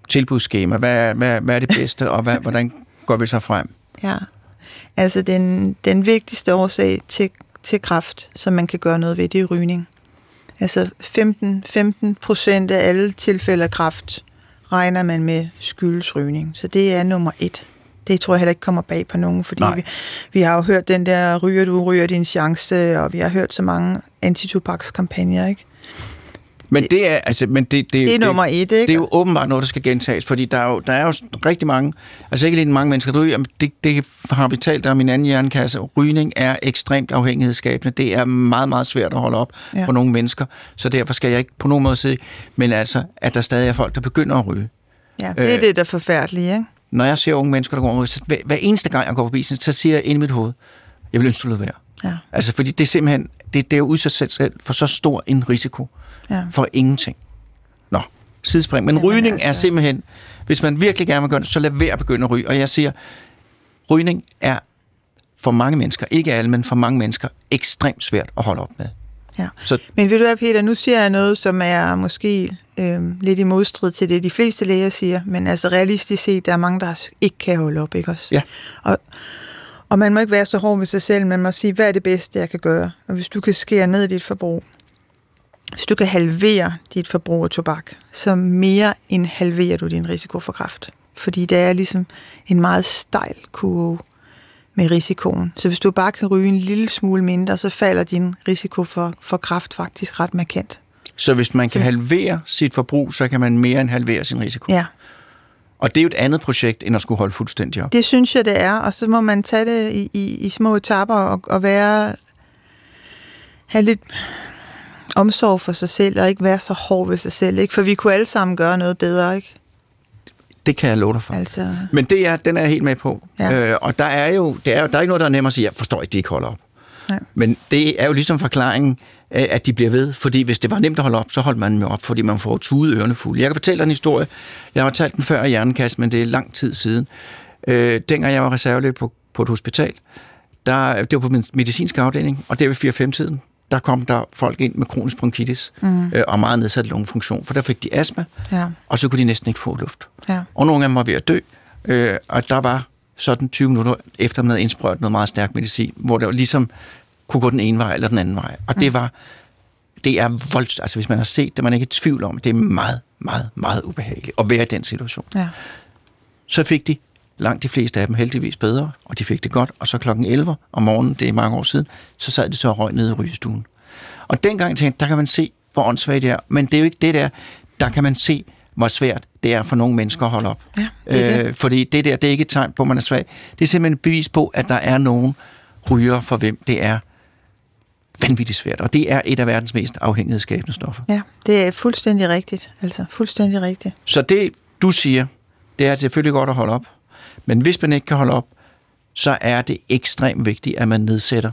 tilbudsskema. Hvad, hvad, hvad er det bedste, og hvad, hvordan går vi så frem? Ja, altså den, den vigtigste årsag til, til kræft, som man kan gøre noget ved, det er rygning. Altså 15, 15 procent af alle tilfælde af kræft regner man med skyldes rygning. Så det er nummer et. Det tror jeg heller ikke kommer bag på nogen, fordi vi, vi har jo hørt den der ryger du, ryger din chance, og vi har hørt så mange antitobakskampagner, ikke? Men det er, altså, men det, det, det er nummer et, ikke? Det er jo åbenbart noget, der skal gentages, fordi der er jo, der er jo rigtig mange, altså ikke lige mange mennesker, der ryger, det, det har vi talt om i en anden hjernekasse, rygning er ekstremt afhængighedsskabende, det er meget, meget svært at holde op ja. for nogle mennesker, så derfor skal jeg ikke på nogen måde sige, men altså, at der stadig er folk, der begynder at ryge. Ja, det er øh, det, der er forfærdeligt, ikke? Når jeg ser unge mennesker, der går over, så hver, hver eneste gang, jeg går forbi, så siger jeg ind i mit hoved, jeg vil ønske, du være. Ja. Altså, fordi det er simpelthen, det, det er jo udsat selv for så stor en risiko ja. for ingenting. Nå, sidespring. Men Jamen rygning altså. er simpelthen, hvis man virkelig gerne vil gøre det, så lad være at begynde at ryge. Og jeg siger, rygning er for mange mennesker, ikke alle, men for mange mennesker, ekstremt svært at holde op med. Ja. Så, men ved du hvad, Peter, nu siger jeg noget, som er måske øh, lidt i modstrid til det, de fleste læger siger, men altså realistisk set, der er mange, der ikke kan holde op, ikke også? Ja. Og, og man må ikke være så hård med sig selv, man må sige, hvad er det bedste, jeg kan gøre? Og hvis du kan skære ned i dit forbrug, hvis du kan halvere dit forbrug af tobak, så mere end halverer du din risiko for kræft. Fordi det er ligesom en meget stejl kurve med risikoen. Så hvis du bare kan ryge en lille smule mindre, så falder din risiko for, for kræft faktisk ret markant. Så hvis man kan halvere sit forbrug, så kan man mere end halvere sin risiko? Ja. Og det er jo et andet projekt, end at skulle holde fuldstændig op. Det synes jeg, det er. Og så må man tage det i, i, i små etapper og, og være have lidt omsorg for sig selv, og ikke være så hård ved sig selv, ikke? For vi kunne alle sammen gøre noget bedre, ikke? Det kan jeg love dig for. Altså... Men det er, den er jeg helt med på. Ja. Øh, og der er jo det er, der er ikke noget, der er nemmere at sige, jeg forstår ikke, de ikke holder op. Ja. Men det er jo ligesom forklaringen, at de bliver ved. Fordi hvis det var nemt at holde op, så holdt man med op, fordi man får tudet ørerne fulde. Jeg kan fortælle dig en historie. Jeg har fortalt den før i Hjernekast, men det er lang tid siden. Øh, dengang jeg var reservelæge på, på et hospital, der, det var på min medicinske afdeling, og det var 4-5-tiden der kom der folk ind med kronisk bronkitis mm. øh, og meget nedsat lungefunktion, for der fik de astma, ja. og så kunne de næsten ikke få luft. Ja. Og nogle af dem var ved at dø, øh, og der var sådan 20 minutter efter, man havde indsprøjtet noget meget stærk medicin, hvor det ligesom kunne gå den ene vej eller den anden vej. Og mm. det var, det er voldt, altså hvis man har set det, man er ikke i tvivl om, det er meget, meget, meget ubehageligt at være i den situation. Ja. Så fik de langt de fleste af dem heldigvis bedre, og de fik det godt, og så klokken 11 om morgenen, det er mange år siden, så sad de så og røg nede i rygestuen. Og dengang tænkte der kan man se, hvor åndssvagt det er, men det er jo ikke det der, der kan man se, hvor svært det er for nogle mennesker at holde op. Ja, det er det. Øh, fordi det der, det er ikke et tegn på, at man er svag. Det er simpelthen et bevis på, at der er nogen ryger, for hvem det er vanvittigt svært. Og det er et af verdens mest afhængighedsskabende stoffer. Ja, det er fuldstændig rigtigt. Altså, fuldstændig rigtigt. Så det, du siger, det er selvfølgelig godt at holde op. Men hvis man ikke kan holde op, så er det ekstremt vigtigt, at man nedsætter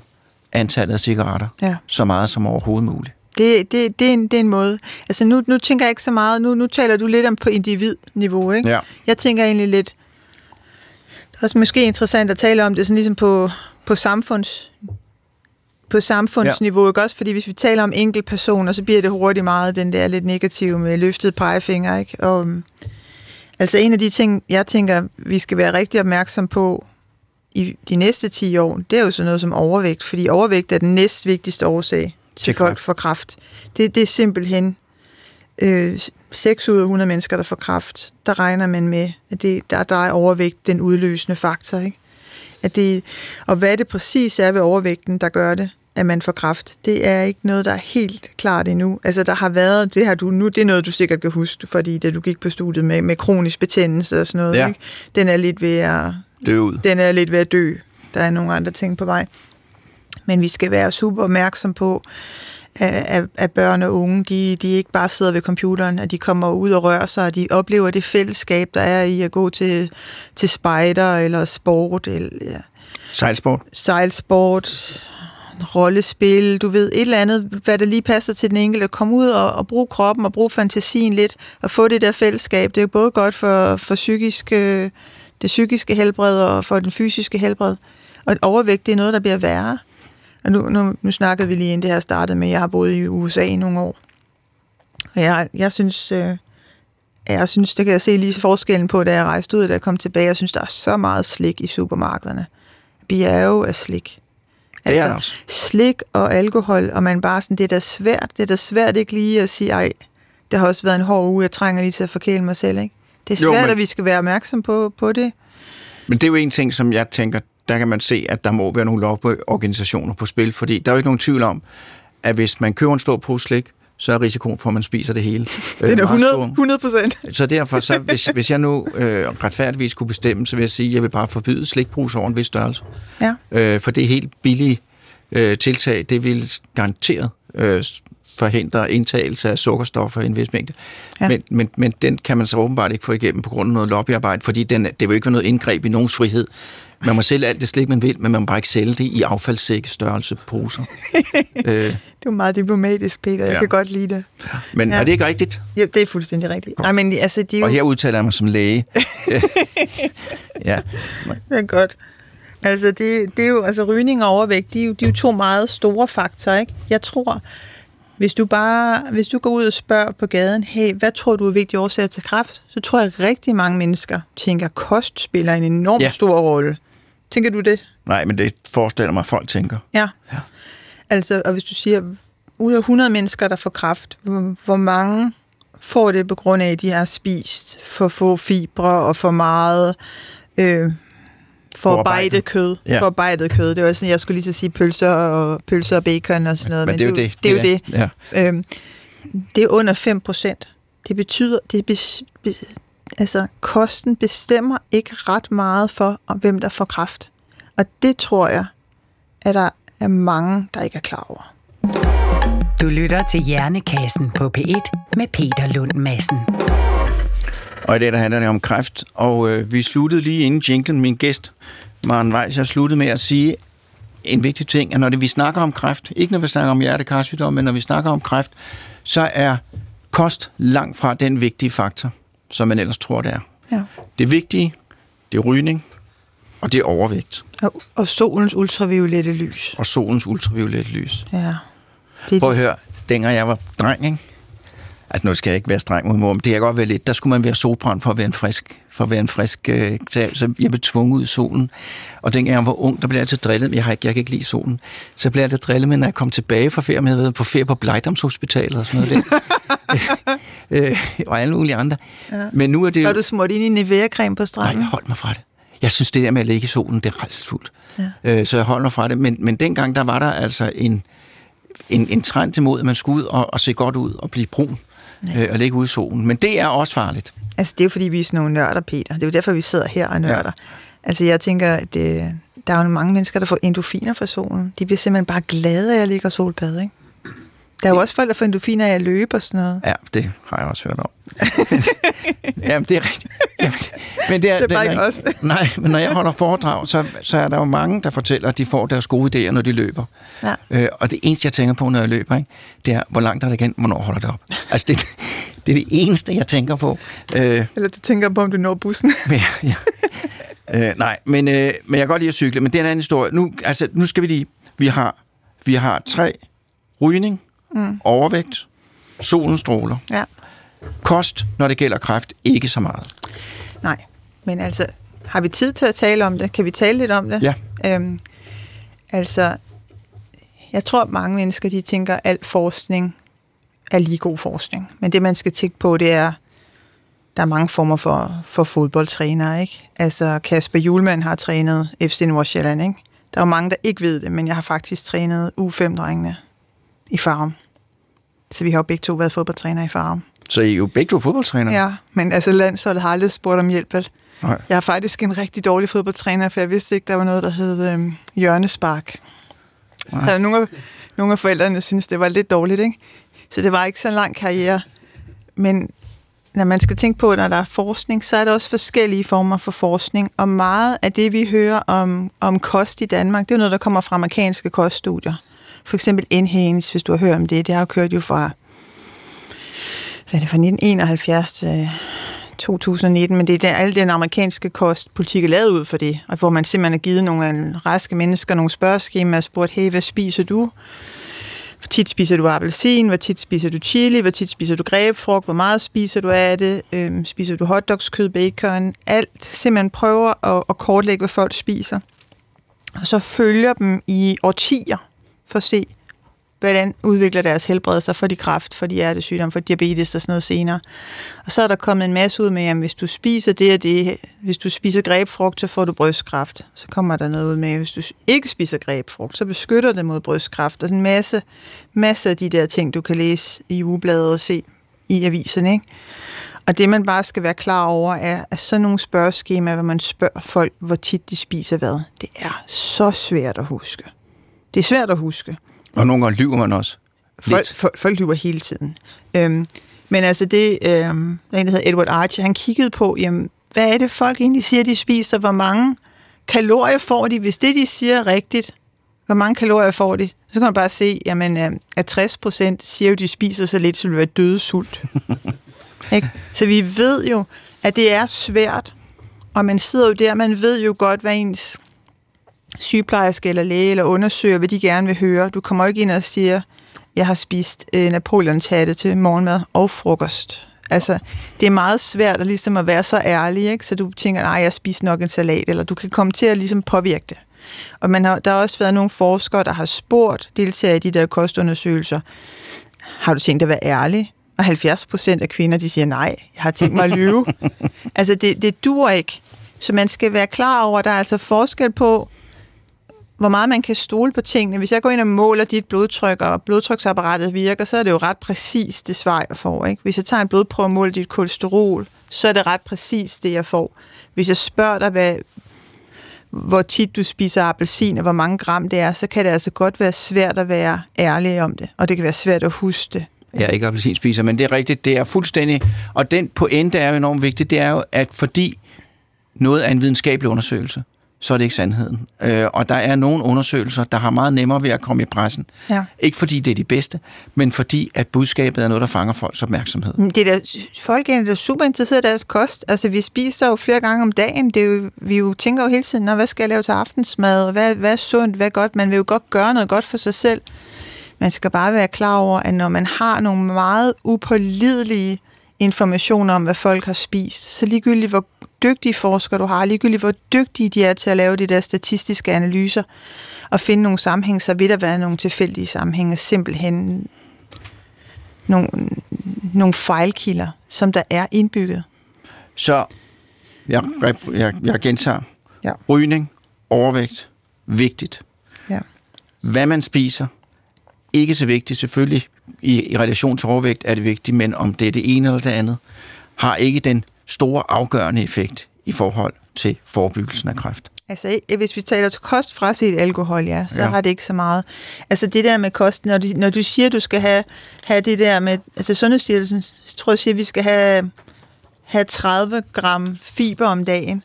antallet af cigaretter ja. så meget som overhovedet muligt. Det, det, det, er en, det er en måde. Altså nu, nu tænker jeg ikke så meget, nu, nu taler du lidt om på individniveau, ikke? Ja. Jeg tænker egentlig lidt, det er også måske interessant at tale om det sådan ligesom på, på samfundsniveau. på samfundsniveau, ja. ikke også? Fordi hvis vi taler om enkeltpersoner, så bliver det hurtigt meget den der lidt negative med løftet pegefinger, ikke? Og, altså en af de ting, jeg tænker, vi skal være rigtig opmærksom på i de næste 10 år, det er jo sådan noget som overvægt, fordi overvægt er den næstvigtigste årsag til, til folk for kræft. Det, det er simpelthen øh, 6 ud af 100 mennesker, der får kræft, der regner man med, at det, der, der er overvægt den udløsende faktor. Ikke? At det, og hvad det præcis er ved overvægten, der gør det, at man får kræft, det er ikke noget, der er helt klart endnu. Altså, der har været, det har du nu, det er noget, du sikkert kan huske, fordi da du gik på studiet med, med kronisk betændelse og sådan noget, ja. ikke? den er lidt ved at dø ud. Den er lidt ved at dø. Der er nogle andre ting på vej. Men vi skal være super opmærksom på, at, at børn og unge, de, de ikke bare sidder ved computeren, at de kommer ud og rører sig, og de oplever det fællesskab, der er i at gå til, til spider eller sport. Eller, ja. Sejlsport. Sejlsport, rollespil, du ved, et eller andet, hvad der lige passer til den enkelte. Kom ud og, og brug kroppen og brug fantasien lidt, og få det der fællesskab. Det er jo både godt for, for psykisk, øh, det psykiske helbred og for den fysiske helbred. Og overvægt, det er noget, der bliver værre. Og nu, nu, nu snakkede vi lige inden det her startede med, at jeg har boet i USA i nogle år. Og jeg, jeg synes, øh, jeg synes, det kan jeg se lige forskellen på, da jeg rejste ud, og da jeg kom tilbage. Jeg synes, der er så meget slik i supermarkederne. Vi er jo af slik. Altså, det er altså, også. Slik og alkohol, og man bare sådan, det er da svært, det er da svært ikke lige at sige, ej, det har også været en hård uge, jeg trænger lige til at forkæle mig selv, ikke? Det er svært, jo, men, at vi skal være opmærksom på, på det. Men det er jo en ting, som jeg tænker, der kan man se, at der må være nogle lobbyorganisationer på spil, fordi der er jo ikke nogen tvivl om, at hvis man køber en stor pose slik, så er risikoen for, at man spiser det hele. Det er 100, 100 procent. Så derfor, så hvis, hvis jeg nu øh, retfærdigvis kunne bestemme, så vil jeg sige, at jeg vil bare forbyde slikbrus over en vis størrelse. Ja. Øh, for det er helt billige øh, tiltag. Det vil garanteret øh, forhindre indtagelse af sukkerstoffer i en vis mængde. Ja. Men, men, men den kan man så åbenbart ikke få igennem på grund af noget lobbyarbejde, fordi den, det vil ikke være noget indgreb i nogens frihed. Man må sælge alt det slik, man vil, men man må bare ikke sælge det i affaldssække størrelse poser. øh. Det er meget diplomatisk, Peter. Jeg ja. kan godt lide det. Men ja. er det ikke rigtigt? Ja, det er fuldstændig rigtigt. Nej, men, altså, de jo... Og her udtaler jeg mig som læge. ja. Det er godt. Altså, det, det er jo, altså rygning og overvægt, de er, jo, de er jo to meget store faktorer, ikke? Jeg tror, hvis du bare, hvis du går ud og spørger på gaden, hey, hvad tror du er vigtige årsager til kræft? Så tror jeg, at rigtig mange mennesker tænker, at kost spiller en enorm ja. stor rolle. Tænker du det? Nej, men det forestiller mig, at folk tænker. Ja. ja. Altså, og hvis du siger, ud af 100 mennesker, der får kræft, hvor mange får det på grund af, at de har spist for få fibre og for meget øh, forarbejdet kød. Ja. Forarbejdet kød. Det var sådan, jeg skulle lige så sige pølser og, pølser og bacon og sådan noget. Men, men det er jo det. Det, det er jo det. Ja. Øhm, det er under 5 procent. Det betyder, det be, be, altså kosten bestemmer ikke ret meget for, hvem der får kraft. Og det tror jeg, at der er mange, der ikke er klar over. Du lytter til Hjernekassen på P1 med Peter Lund Madsen. Og i dag der handler det om kræft, og øh, vi sluttede lige inden jinglen, min gæst, Maren Weiss, jeg sluttede med at sige en vigtig ting, at når det, vi snakker om kræft, ikke når vi snakker om hjertekarsygdom, men når vi snakker om kræft, så er kost langt fra den vigtige faktor, som man ellers tror, det er. Ja. Det vigtige, det er rygning, og det er overvægt. Og, og solens ultraviolette lys. Og solens ultraviolette lys. Ja. Det Prøv at høre, dengang jeg var dreng, ikke? Altså nu skal jeg ikke være streng mod mor, men det kan godt være lidt. Der skulle man være solbrændt for at være en frisk, for at være en frisk øh, Så jeg blev tvunget ud i solen. Og dengang jeg var ung, der blev jeg altid drillet. Jeg, har ikke, jeg kan ikke lide solen. Så blev jeg altid drillet, men når jeg kom tilbage fra ferie, jeg havde været på ferie på Blejdomshospitalet og sådan noget der. øh, og alle mulige andre. Ja. Men nu er det jo... Har du smurt ind i Nivea-creme på stranden? Nej, hold mig fra det. Jeg synes, det der med at ligge i solen, det er rejsesfuldt. Ja. Øh, så jeg holder mig fra det. Men, men dengang, der var der altså en, en, en trend imod, at man skulle ud og, og se godt ud og blive brun øh, at ligge ude i solen. Men det er også farligt. Altså, det er jo fordi, vi er sådan nogle nørder, Peter. Det er jo derfor, vi sidder her og nørder. Ja. Altså, jeg tænker, at det, der er jo mange mennesker, der får endofiner fra solen. De bliver simpelthen bare glade af at ligge og solbade, ikke? Der er jo også folk, der får endofiner af at løbe og sådan noget. Ja, det har jeg også hørt om. Jamen, det er rigtigt. Jamen, men det er, det er bare ikke os. Nej, men når jeg holder foredrag, så, så er der jo mange, der fortæller, at de får deres gode idéer, når de løber. Ja. Øh, og det eneste, jeg tænker på, når jeg løber, ikke, det er, hvor langt er det igen, hvornår holder det op? Altså, det, det er det eneste, jeg tænker på. Øh, Eller du tænker på, om du når bussen. ja, ja. Øh, nej, men, øh, men jeg kan godt lide at cykle, men det er en anden historie. Nu, altså, nu skal vi lige... Vi har Vi har tre. Rygning, mm. overvægt, solens stråler. Ja. Kost, når det gælder kræft, ikke så meget. Nej, men altså, har vi tid til at tale om det? Kan vi tale lidt om det? Ja. Øhm, altså, jeg tror, at mange mennesker, de tænker, at al forskning er lige god forskning. Men det, man skal tænke på, det er, der er mange former for, for fodboldtrænere, ikke? Altså, Kasper Julemand har trænet FC Nordsjælland, ikke? Der er jo mange, der ikke ved det, men jeg har faktisk trænet U5-drengene i Farum. Så vi har jo begge to været fodboldtrænere i Farum. Så I er jo begge to fodboldtrænere? Ja, men altså landsholdet har aldrig spurgt om hjælp. Nej. Jeg er faktisk en rigtig dårlig fodboldtræner, for jeg vidste ikke, der var noget, der hed øhm, hjørnespark. Så nogle, af, nogle af forældrene synes, det var lidt dårligt, ikke? Så det var ikke så lang karriere. Men når man skal tænke på, når der er forskning, så er der også forskellige former for forskning. Og meget af det, vi hører om, om kost i Danmark, det er noget, der kommer fra amerikanske koststudier. For eksempel Enhanes, hvis du har hørt om det. Det har jo kørt jo fra, hvad er det, fra 1971 til øh, 2019, men det er der, alle den amerikanske kostpolitik er lavet ud for det, og hvor man simpelthen har givet nogle øh, raske mennesker nogle spørgeskemaer og spurgt, hey, hvad spiser du? Hvor tit spiser du appelsin? Hvor tit spiser du chili? Hvor tit spiser du grebfrugt? Hvor meget spiser du af det? Øhm, spiser du hotdogs, kød, bacon? Alt simpelthen prøver at, at kortlægge, hvad folk spiser. Og så følger dem i årtier for at se, hvordan udvikler deres helbred sig for de kræft, for de hjertesygdomme, for diabetes og sådan noget senere. Og så er der kommet en masse ud med, at hvis du spiser det og det, hvis du spiser grebfrugt, så får du brystkræft. Så kommer der noget ud med, at hvis du ikke spiser grebfrugt, så beskytter det mod brystkræft. Og sådan en masse, masse af de der ting, du kan læse i ugebladet og se i aviserne. Ikke? Og det, man bare skal være klar over, er, at sådan nogle spørgeskemaer, hvor man spørger folk, hvor tit de spiser hvad, det er så svært at huske. Det er svært at huske. Og nogle gange lyver man også. Folk, folk, folk lyver hele tiden. Øhm, men altså det, øhm, der er en, der hedder Edward Archie, han kiggede på, jamen, hvad er det folk egentlig siger, de spiser? Hvor mange kalorier får de? Hvis det, de siger er rigtigt, hvor mange kalorier får de? Så kan man bare se, jamen, øh, at 60 procent siger jo, de spiser så lidt, så de vil være døde sult. Ikke? Så vi ved jo, at det er svært, og man sidder jo der, man ved jo godt, hvad ens sygeplejerske eller læge eller undersøger, hvad de gerne vil høre. Du kommer jo ikke ind og siger, jeg har spist øh, Napoleon hatte til morgenmad og frokost. Altså, det er meget svært at, ligesom at være så ærlig, ikke? så du tænker, nej, jeg spiser nok en salat, eller du kan komme til at ligesom påvirke det. Og man har, der har også været nogle forskere, der har spurgt deltagere i de der kostundersøgelser, har du tænkt at være ærlig? Og 70 procent af kvinder, de siger, nej, jeg har tænkt mig at lyve. altså, det, det dur ikke. Så man skal være klar over, at der er altså forskel på, hvor meget man kan stole på tingene. Hvis jeg går ind og måler dit blodtryk, og blodtryksapparatet virker, så er det jo ret præcis det svar, jeg får. Ikke? Hvis jeg tager en blodprøve og måler dit kolesterol, så er det ret præcis det, jeg får. Hvis jeg spørger dig, hvad, hvor tit du spiser appelsin, og hvor mange gram det er, så kan det altså godt være svært at være ærlig om det, og det kan være svært at huske det. Jeg er ikke appelsinspiser, men det er rigtigt, det er fuldstændig... Og den pointe er jo enormt vigtig, det er jo, at fordi noget er en videnskabelig undersøgelse, så er det ikke sandheden. Øh, og der er nogle undersøgelser, der har meget nemmere ved at komme i pressen. Ja. Ikke fordi det er de bedste, men fordi at budskabet er noget, der fanger folks opmærksomhed. Det er da, folk er da super interesseret i deres kost. Altså, vi spiser jo flere gange om dagen. Det er jo, vi jo tænker jo hele tiden, hvad skal jeg lave til aftensmad? Hvad, hvad er sundt? Hvad er godt? Man vil jo godt gøre noget godt for sig selv. Man skal bare være klar over, at når man har nogle meget upålidelige informationer om, hvad folk har spist, så ligegyldigt hvor dygtige forskere du har, ligegyldigt hvor dygtige de er til at lave de der statistiske analyser og finde nogle sammenhænge, så vil der være nogle tilfældige sammenhænge, simpelthen nogle, nogle fejlkilder, som der er indbygget. Så jeg, jeg, jeg gentager. Ja. Rygning, overvægt, vigtigt. Ja. Hvad man spiser, ikke så vigtigt. Selvfølgelig i, i relation til overvægt er det vigtigt, men om det er det ene eller det andet, har ikke den store afgørende effekt i forhold til forebyggelsen af kræft. Altså, hvis vi taler til kost fra sit alkohol, ja, så Ja. har det ikke så meget. Altså, det der med kost, når du, når du siger, du skal have, have det der med, altså Sundhedsstyrelsen, tror jeg siger, at vi skal have, have 30 gram fiber om dagen.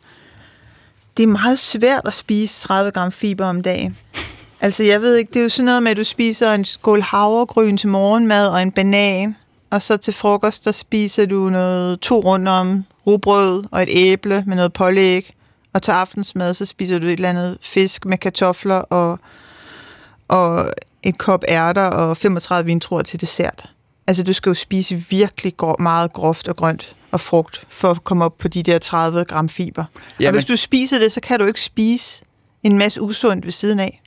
Det er meget svært at spise 30 gram fiber om dagen. Altså, jeg ved ikke, det er jo sådan noget med, at du spiser en skål havregryn til morgenmad og en banan, og så til frokost, der spiser du noget to runder om rugbrød og et æble med noget pålæg, og til aftensmad, så spiser du et eller andet fisk med kartofler og, og et kop ærter og 35 vintruer til dessert. Altså, du skal jo spise virkelig grov, meget groft og grønt og frugt, for at komme op på de der 30 gram fiber. Ja, og hvis du spiser det, så kan du ikke spise en masse usundt ved siden af.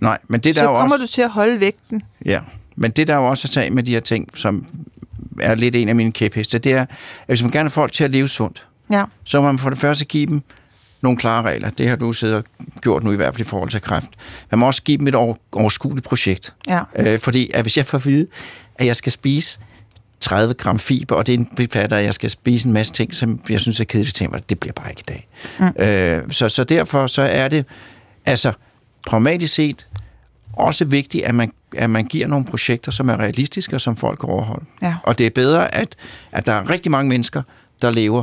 Nej, men det der så jo kommer også... du til at holde vægten. Ja, men det der jo også er sag med de her ting, som er lidt en af mine kæpheste, det er, at hvis man gerne vil folk til at leve sundt, Ja. så må man for det første give dem nogle klare regler. Det har du siddet og gjort nu i hvert fald i forhold til kræft. Man må også give dem et over, overskueligt projekt. Ja. Øh, fordi at hvis jeg får at vide, at jeg skal spise 30 gram fiber, og det befatter, at jeg skal spise en masse ting, som jeg synes er kedeligt, tænker det bliver bare ikke i dag. Mm. Øh, så, så derfor så er det, altså pragmatisk set, også vigtigt, at man, at man giver nogle projekter, som er realistiske og som folk kan overholde. Ja. Og det er bedre, at, at der er rigtig mange mennesker, der lever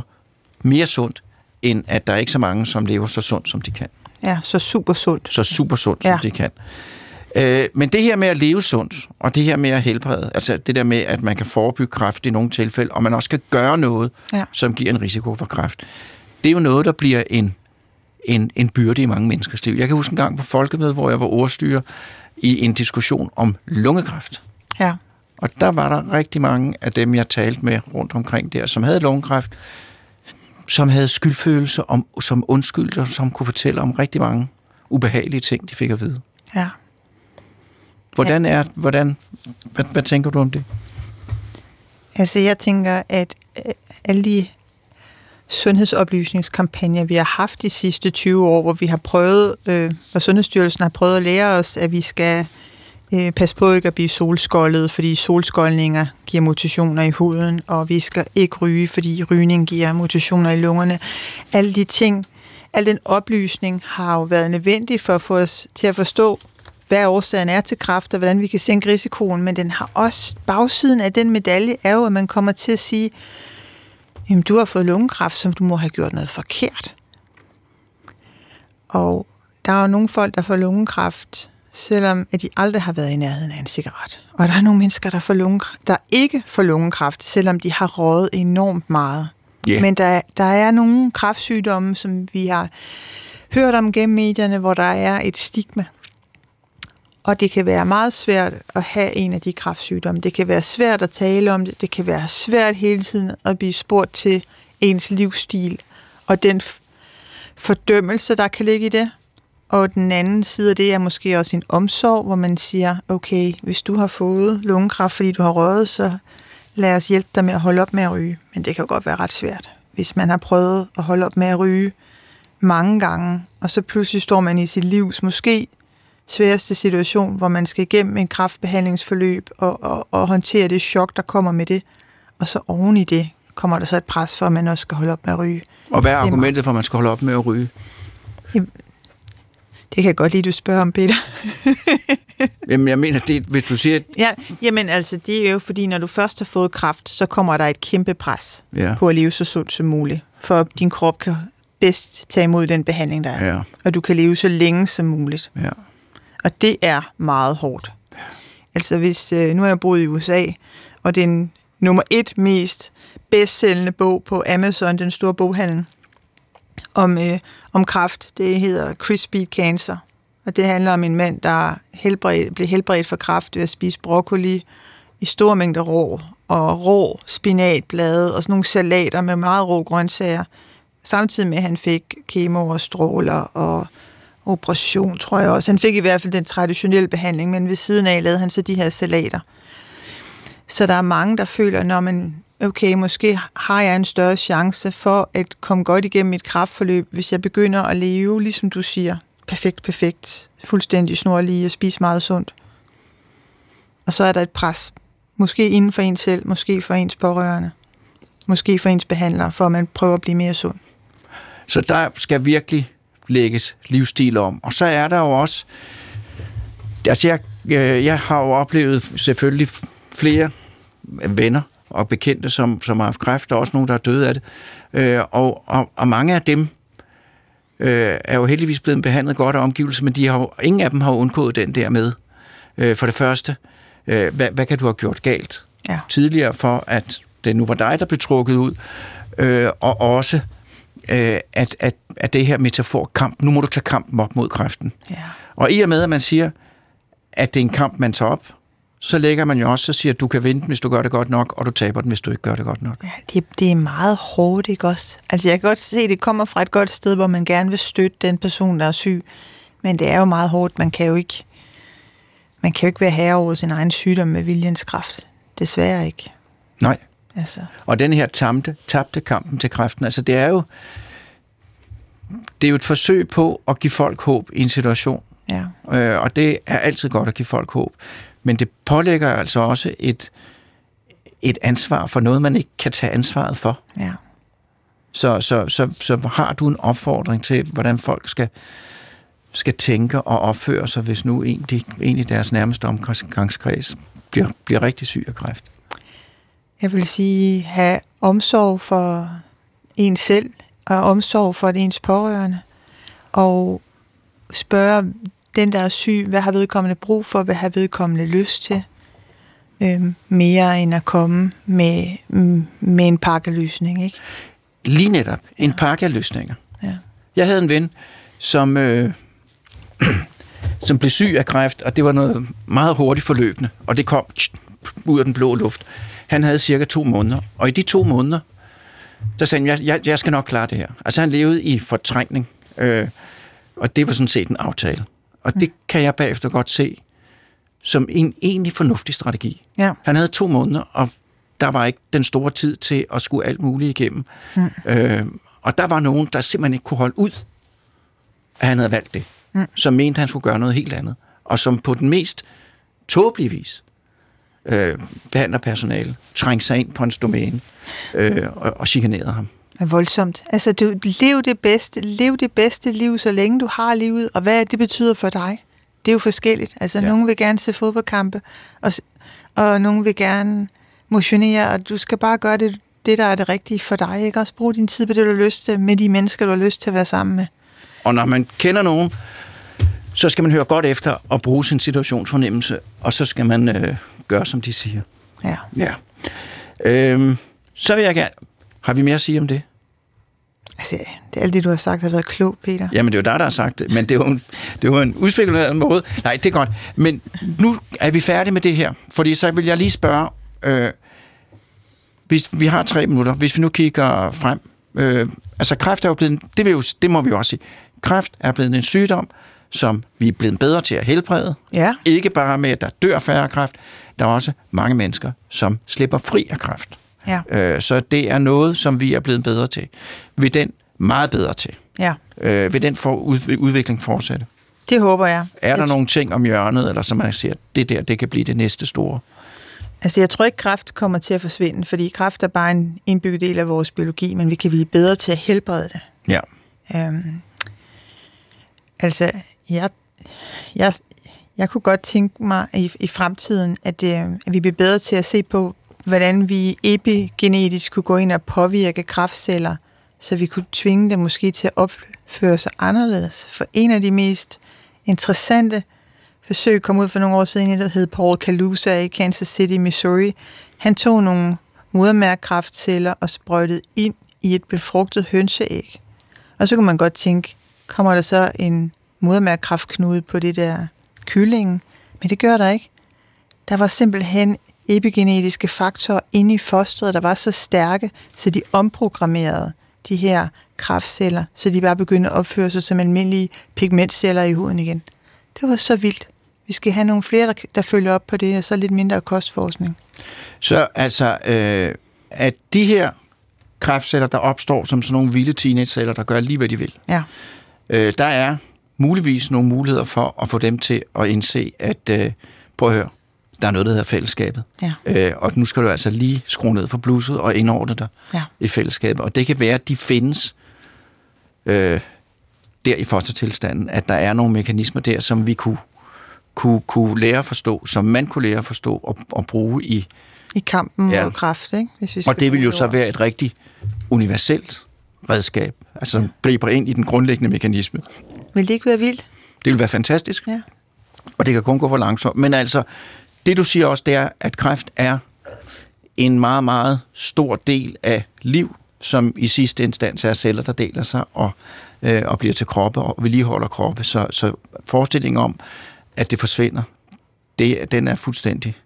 mere sundt, end at der er ikke så mange, som lever så sundt, som de kan. Ja, så super sundt. Så super sundt, ja. Som de kan. Øh, men det her med at leve sundt, og det her med at helbrede, altså det der med, at man kan forebygge kræft i nogle tilfælde, og man også kan gøre noget, Ja. som giver en risiko for kræft, det er jo noget, der bliver en, en, en byrde i mange menneskers liv. Jeg kan huske en gang på folkemødet, hvor jeg var ordstyrer i en diskussion om lungekræft. Ja. Og der var der rigtig mange af dem, jeg talte med rundt omkring der, som havde lungekræft, som havde skyldfølelse, om, som undskyldte, som kunne fortælle om rigtig mange ubehagelige ting, de fik at vide. Ja. Hvordan er, hvordan, hvad, hvad tænker du om det? Altså, jeg tænker, at øh, alle de sundhedsoplysningskampagner, vi har haft de sidste 20 år, hvor vi har prøvet, øh, hvor Sundhedsstyrelsen har prøvet at lære os, at vi skal øh, passe på ikke at blive solskoldet, fordi solskoldninger giver mutationer i huden, og vi skal ikke ryge, fordi rygning giver mutationer i lungerne. Alle de ting, al den oplysning har jo været nødvendig for at få os til at forstå, hvad årsagen er til kræft, og hvordan vi kan sænke risikoen, men den har også, bagsiden af den medalje er jo, at man kommer til at sige, jamen du har fået lungekræft, som du må have gjort noget forkert. Og der er jo nogle folk, der får lungekræft, selvom at de aldrig har været i nærheden af en cigaret. Og der er nogle mennesker, der, får lungekræft, der ikke får lungekræft, selvom de har røget enormt meget. Ja. Men der, der er nogle kræftsygdomme, som vi har hørt om gennem medierne, hvor der er et stigma. Og det kan være meget svært at have en af de kræftsygdomme. Det kan være svært at tale om det. Det kan være svært hele tiden at blive spurgt til ens livsstil. Og den fordømmelse, der kan ligge i det. Og den anden side af det er måske også en omsorg, hvor man siger, okay, hvis du har fået lungekræft, fordi du har røget, så lad os hjælpe dig med at holde op med at ryge. Men det kan jo godt være ret svært, hvis man har prøvet at holde op med at ryge mange gange, og så pludselig står man i sit livs måske sværeste situation, hvor man skal igennem en kraftbehandlingsforløb og, og, og håndtere det chok, der kommer med det. Og så oven i det kommer der så et pres for, at man også skal holde op med at ryge. Og hvad er argumentet for, at man skal holde op med at ryge? Det kan jeg godt lide, du spørger om, Peter. Jamen, jeg mener, det, hvis du siger... Ja, jamen altså, det er jo fordi, når du først har fået kræft, så kommer der et kæmpe pres Ja, på at leve så sundt som muligt, for at din krop kan bedst tage imod den behandling, der er. ja, Og du kan leve så længe som muligt. ja. Og det er meget hårdt. Altså hvis, øh, nu har jeg boet i USA, og den nummer et mest bedstsælgende bog på Amazon, den store boghandel, om, øh, om kræft, det hedder Crispy Cancer. Og det handler om en mand, der helbred, blev helbredt for kræft ved at spise broccoli i store mængder rå, og rå spinatblade og sådan nogle salater med meget rå grøntsager, samtidig med, at han fik kemo og stråler og operation, tror jeg også. Han fik i hvert fald den traditionelle behandling, men ved siden af lavede han så de her salater. Så der er mange, der føler, når man, okay, måske har jeg en større chance for at komme godt igennem mit kraftforløb, hvis jeg begynder at leve, ligesom du siger, perfekt, perfekt, fuldstændig snorlige og spise meget sundt. Og så er der et pres, måske inden for en selv, måske for ens pårørende, måske for ens behandler, for at man prøver at blive mere sund. Så der skal virkelig lægges livsstil om. Og så er der jo også... Altså, jeg, øh, jeg har jo oplevet selvfølgelig flere venner og bekendte, som, som har haft kræft. Er også nogen, der er døde af det. Øh, og, og, og mange af dem øh, er jo heldigvis blevet behandlet godt af omgivelser, men de har jo, ingen af dem har undgået den der med. Øh, for det første, øh, hvad, hvad kan du have gjort galt Ja. tidligere, for at det nu var dig, der blev trukket ud, øh, og også øh, at, at, at det her metafor kamp, nu må du tage kampen op mod kræften. Ja. Og i og med, at man siger, at det er en kamp, man tager op, så lægger man jo også og siger, at du kan vinde hvis du gør det godt nok, og du taber den, hvis du ikke gør det godt nok. Ja, det, det er meget hårdt, ikke også? Altså, jeg kan godt se, at det kommer fra et godt sted, hvor man gerne vil støtte den person, der er syg. Men det er jo meget hårdt. Man kan jo ikke, man kan jo ikke være herre over sin egen sygdom med viljens kraft. Desværre ikke. Nej. Altså. Og den her tabte, tabte kampen til kræften, altså det er jo det er jo et forsøg på at give folk håb i en situation. Ja. Øh, og det er altid godt at give folk håb. Men det pålægger altså også et, et ansvar for noget, man ikke kan tage ansvaret for. Ja. Så, så, så, så har du en opfordring til, hvordan folk skal, skal tænke og opføre sig, hvis nu en, de, en i deres nærmeste omgangskreds bliver, bliver rigtig syg af kræft? Jeg vil sige, have omsorg for en selv, og omsorg for ens pårørende, og spørge den, der er syg, hvad har vedkommende brug for, hvad har vedkommende lyst til, øhm, mere end at komme med, med en pakkeløsning, ikke? Lige netop. En ja. pakke af løsninger. Ja. Jeg havde en ven, som, øh, som blev syg af kræft, og det var noget meget hurtigt forløbende, og det kom ud af den blå luft. Han havde cirka to måneder, og i de to måneder, der sagde han, jeg, jeg, jeg skal nok klare det her. Altså han levede i fortrængning, øh, og det var sådan set en aftale. Og det mm. kan jeg bagefter godt se som en egentlig fornuftig strategi. Ja. Han havde to måneder, og der var ikke den store tid til at skulle alt muligt igennem. Mm. Øh, og der var nogen, der simpelthen ikke kunne holde ud, at han havde valgt det. Mm. Som mente, han skulle gøre noget helt andet. Og som på den mest tåbelige vis øh, behandler personale, trængte sig ind på hans domæne øh, og, og chikanerede ham. Er voldsomt. Altså, du lev det bedste, lev det bedste liv, så længe du har livet, og hvad det betyder for dig. Det er jo forskelligt. Altså, ja. nogen vil gerne se fodboldkampe, og, og nogen vil gerne motionere, og du skal bare gøre det, det, der er det rigtige for dig. Ikke også bruge din tid på det, du har lyst til, med de mennesker, du har lyst til at være sammen med. Og når man kender nogen, så skal man høre godt efter og bruge sin situationsfornemmelse, og så skal man øh, gøre, som de siger. Ja. Ja. Øhm, så vil jeg gerne... Har vi mere at sige om det? Altså, det er alt det, du har sagt, har været klogt, Peter. Jamen, det er jo dig, der har sagt det, men det jo en, det jo en udspekuleret måde. Nej, det er godt. Men nu er vi færdige med det her, fordi så vil jeg lige spørge, øh, hvis vi har tre minutter, hvis vi nu kigger frem. Øh, altså, kræft er jo blevet, det, vil jo, det må vi jo også sige, kræft er blevet en sygdom, som vi er blevet bedre til at helbrede. Ja. Ikke bare med, at der dør færre kræft, der er også mange mennesker, som slipper fri af kræft. Ja. Øh, så det er noget, som vi er blevet bedre til. Vil den meget bedre til? Ja. Øh, vil den for udvikling fortsætte? Det håber jeg. Er der jeg nogle ting om hjørnet, eller som man siger, det der, det kan blive det næste store? Altså, jeg tror ikke, kræft kommer til at forsvinde, fordi kræft er bare en indbygget del af vores biologi, men vi kan blive bedre til at helbrede det. Ja. Øhm, altså, jeg, jeg, jeg kunne godt tænke mig i, i fremtiden, at, øh, at vi bliver bedre til at se på, hvordan vi epigenetisk kunne gå ind og påvirke kræftceller, så vi kunne tvinge dem måske til at opføre sig anderledes. For en af de mest interessante forsøg kom ud for nogle år siden, der hed Paul Kalusa i Kansas City, Missouri. Han tog nogle modermærkkraftceller og sprøjtede ind i et befrugtet hønseæg. Og så kunne man godt tænke, kommer der så en modermærkkraftknude på det der kylling? Men det gør der ikke. Der var simpelthen epigenetiske faktorer inde i fosteret, der var så stærke, så de omprogrammerede de her kraftceller, så de bare begyndte at opføre sig som almindelige pigmentceller i huden igen. Det var så vildt. Vi skal have nogle flere, der, der følger op på det, og så lidt mindre kostforskning. Så altså, øh, at de her kræftceller, der opstår som sådan nogle vilde teenage-celler, der gør lige, hvad de vil. Ja. Øh, der er muligvis nogle muligheder for at få dem til at indse, at øh, prøv at høre, der er noget, der hedder fællesskabet. Ja. Øh, og nu skal du altså lige skrue ned for blusset og indordne dig Ja. i fællesskabet. Og det kan være, at de findes øh, der i fostertilstanden, at der er nogle mekanismer der, som vi kunne, kunne, kunne lære at forstå, som man kunne lære at forstå og, og bruge i... I kampen Ja. ja. mod kræft, ikke? Hvis vi Og det vil jo så være et rigtig universelt redskab, altså som griber ind i den grundlæggende mekanisme. Vil det ikke være vildt? Det vil være fantastisk. Ja. Og det kan kun gå for langsomt. Men altså, det du siger også, det er, at kræft er en meget, meget stor del af liv, som i sidste instans er celler, der deler sig og, øh, og bliver til kroppe og vedligeholder kroppe. Så, så forestillingen om, at det forsvinder, det, den er fuldstændig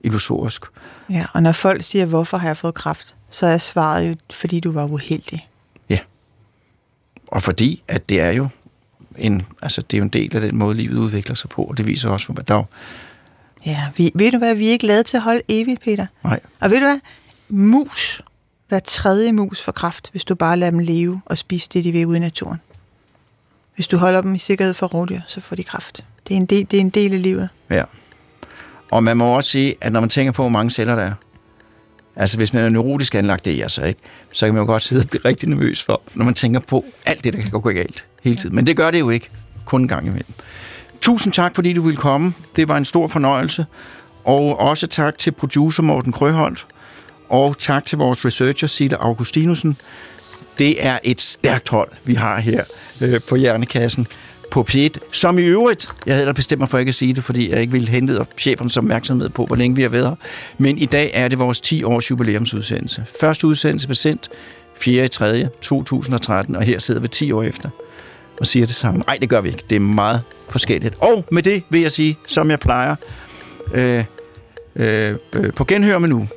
illusorisk. Ja, og når folk siger, hvorfor har jeg fået kræft, så er svaret jo, fordi du var uheldig. Og fordi, at det er jo en, altså det er jo en del af den måde, livet udvikler sig på, og det viser også, hvor der er, Ja, vi, ved du hvad, vi er ikke lavet til at holde evigt, Peter. nej, Og ved du hvad, mus, hver tredje mus får kræft, hvis du bare lader dem leve og spise det, de vil ude i naturen. Hvis du holder dem i sikkerhed for rovdyr, så får de kræft. Det er en del, det er en del af livet. Ja. Og man må også sige, at når man tænker på, hvor mange celler der er, altså hvis man er neurotisk anlagt, det er jeg så ikke, så kan man jo godt sidde og blive rigtig nervøs for, når man tænker på alt det, der kan gå galt hele tiden. Men det gør det jo ikke, kun en gang imellem. Tusind tak, fordi du ville komme. Det var en stor fornøjelse. Og også tak til producer Morten Krøholt, og tak til vores researcher, Sille Augustinusen. Det er et stærkt hold, vi har her øh, på Hjernekassen på P1, som i øvrigt, jeg havde da bestemt mig for ikke at sige det, fordi jeg ikke ville hente chefernes opmærksomhed på, hvor længe vi har været her. Men i dag er det vores 10 års jubilæumsudsendelse. Første udsendelse blev sendt 4. 3. 2013, og her sidder vi 10 år efter og siger det samme. Nej, det gør vi ikke. Det er meget forskelligt. Og med det vil jeg sige, som jeg plejer, øh, øh, øh på genhør med nu.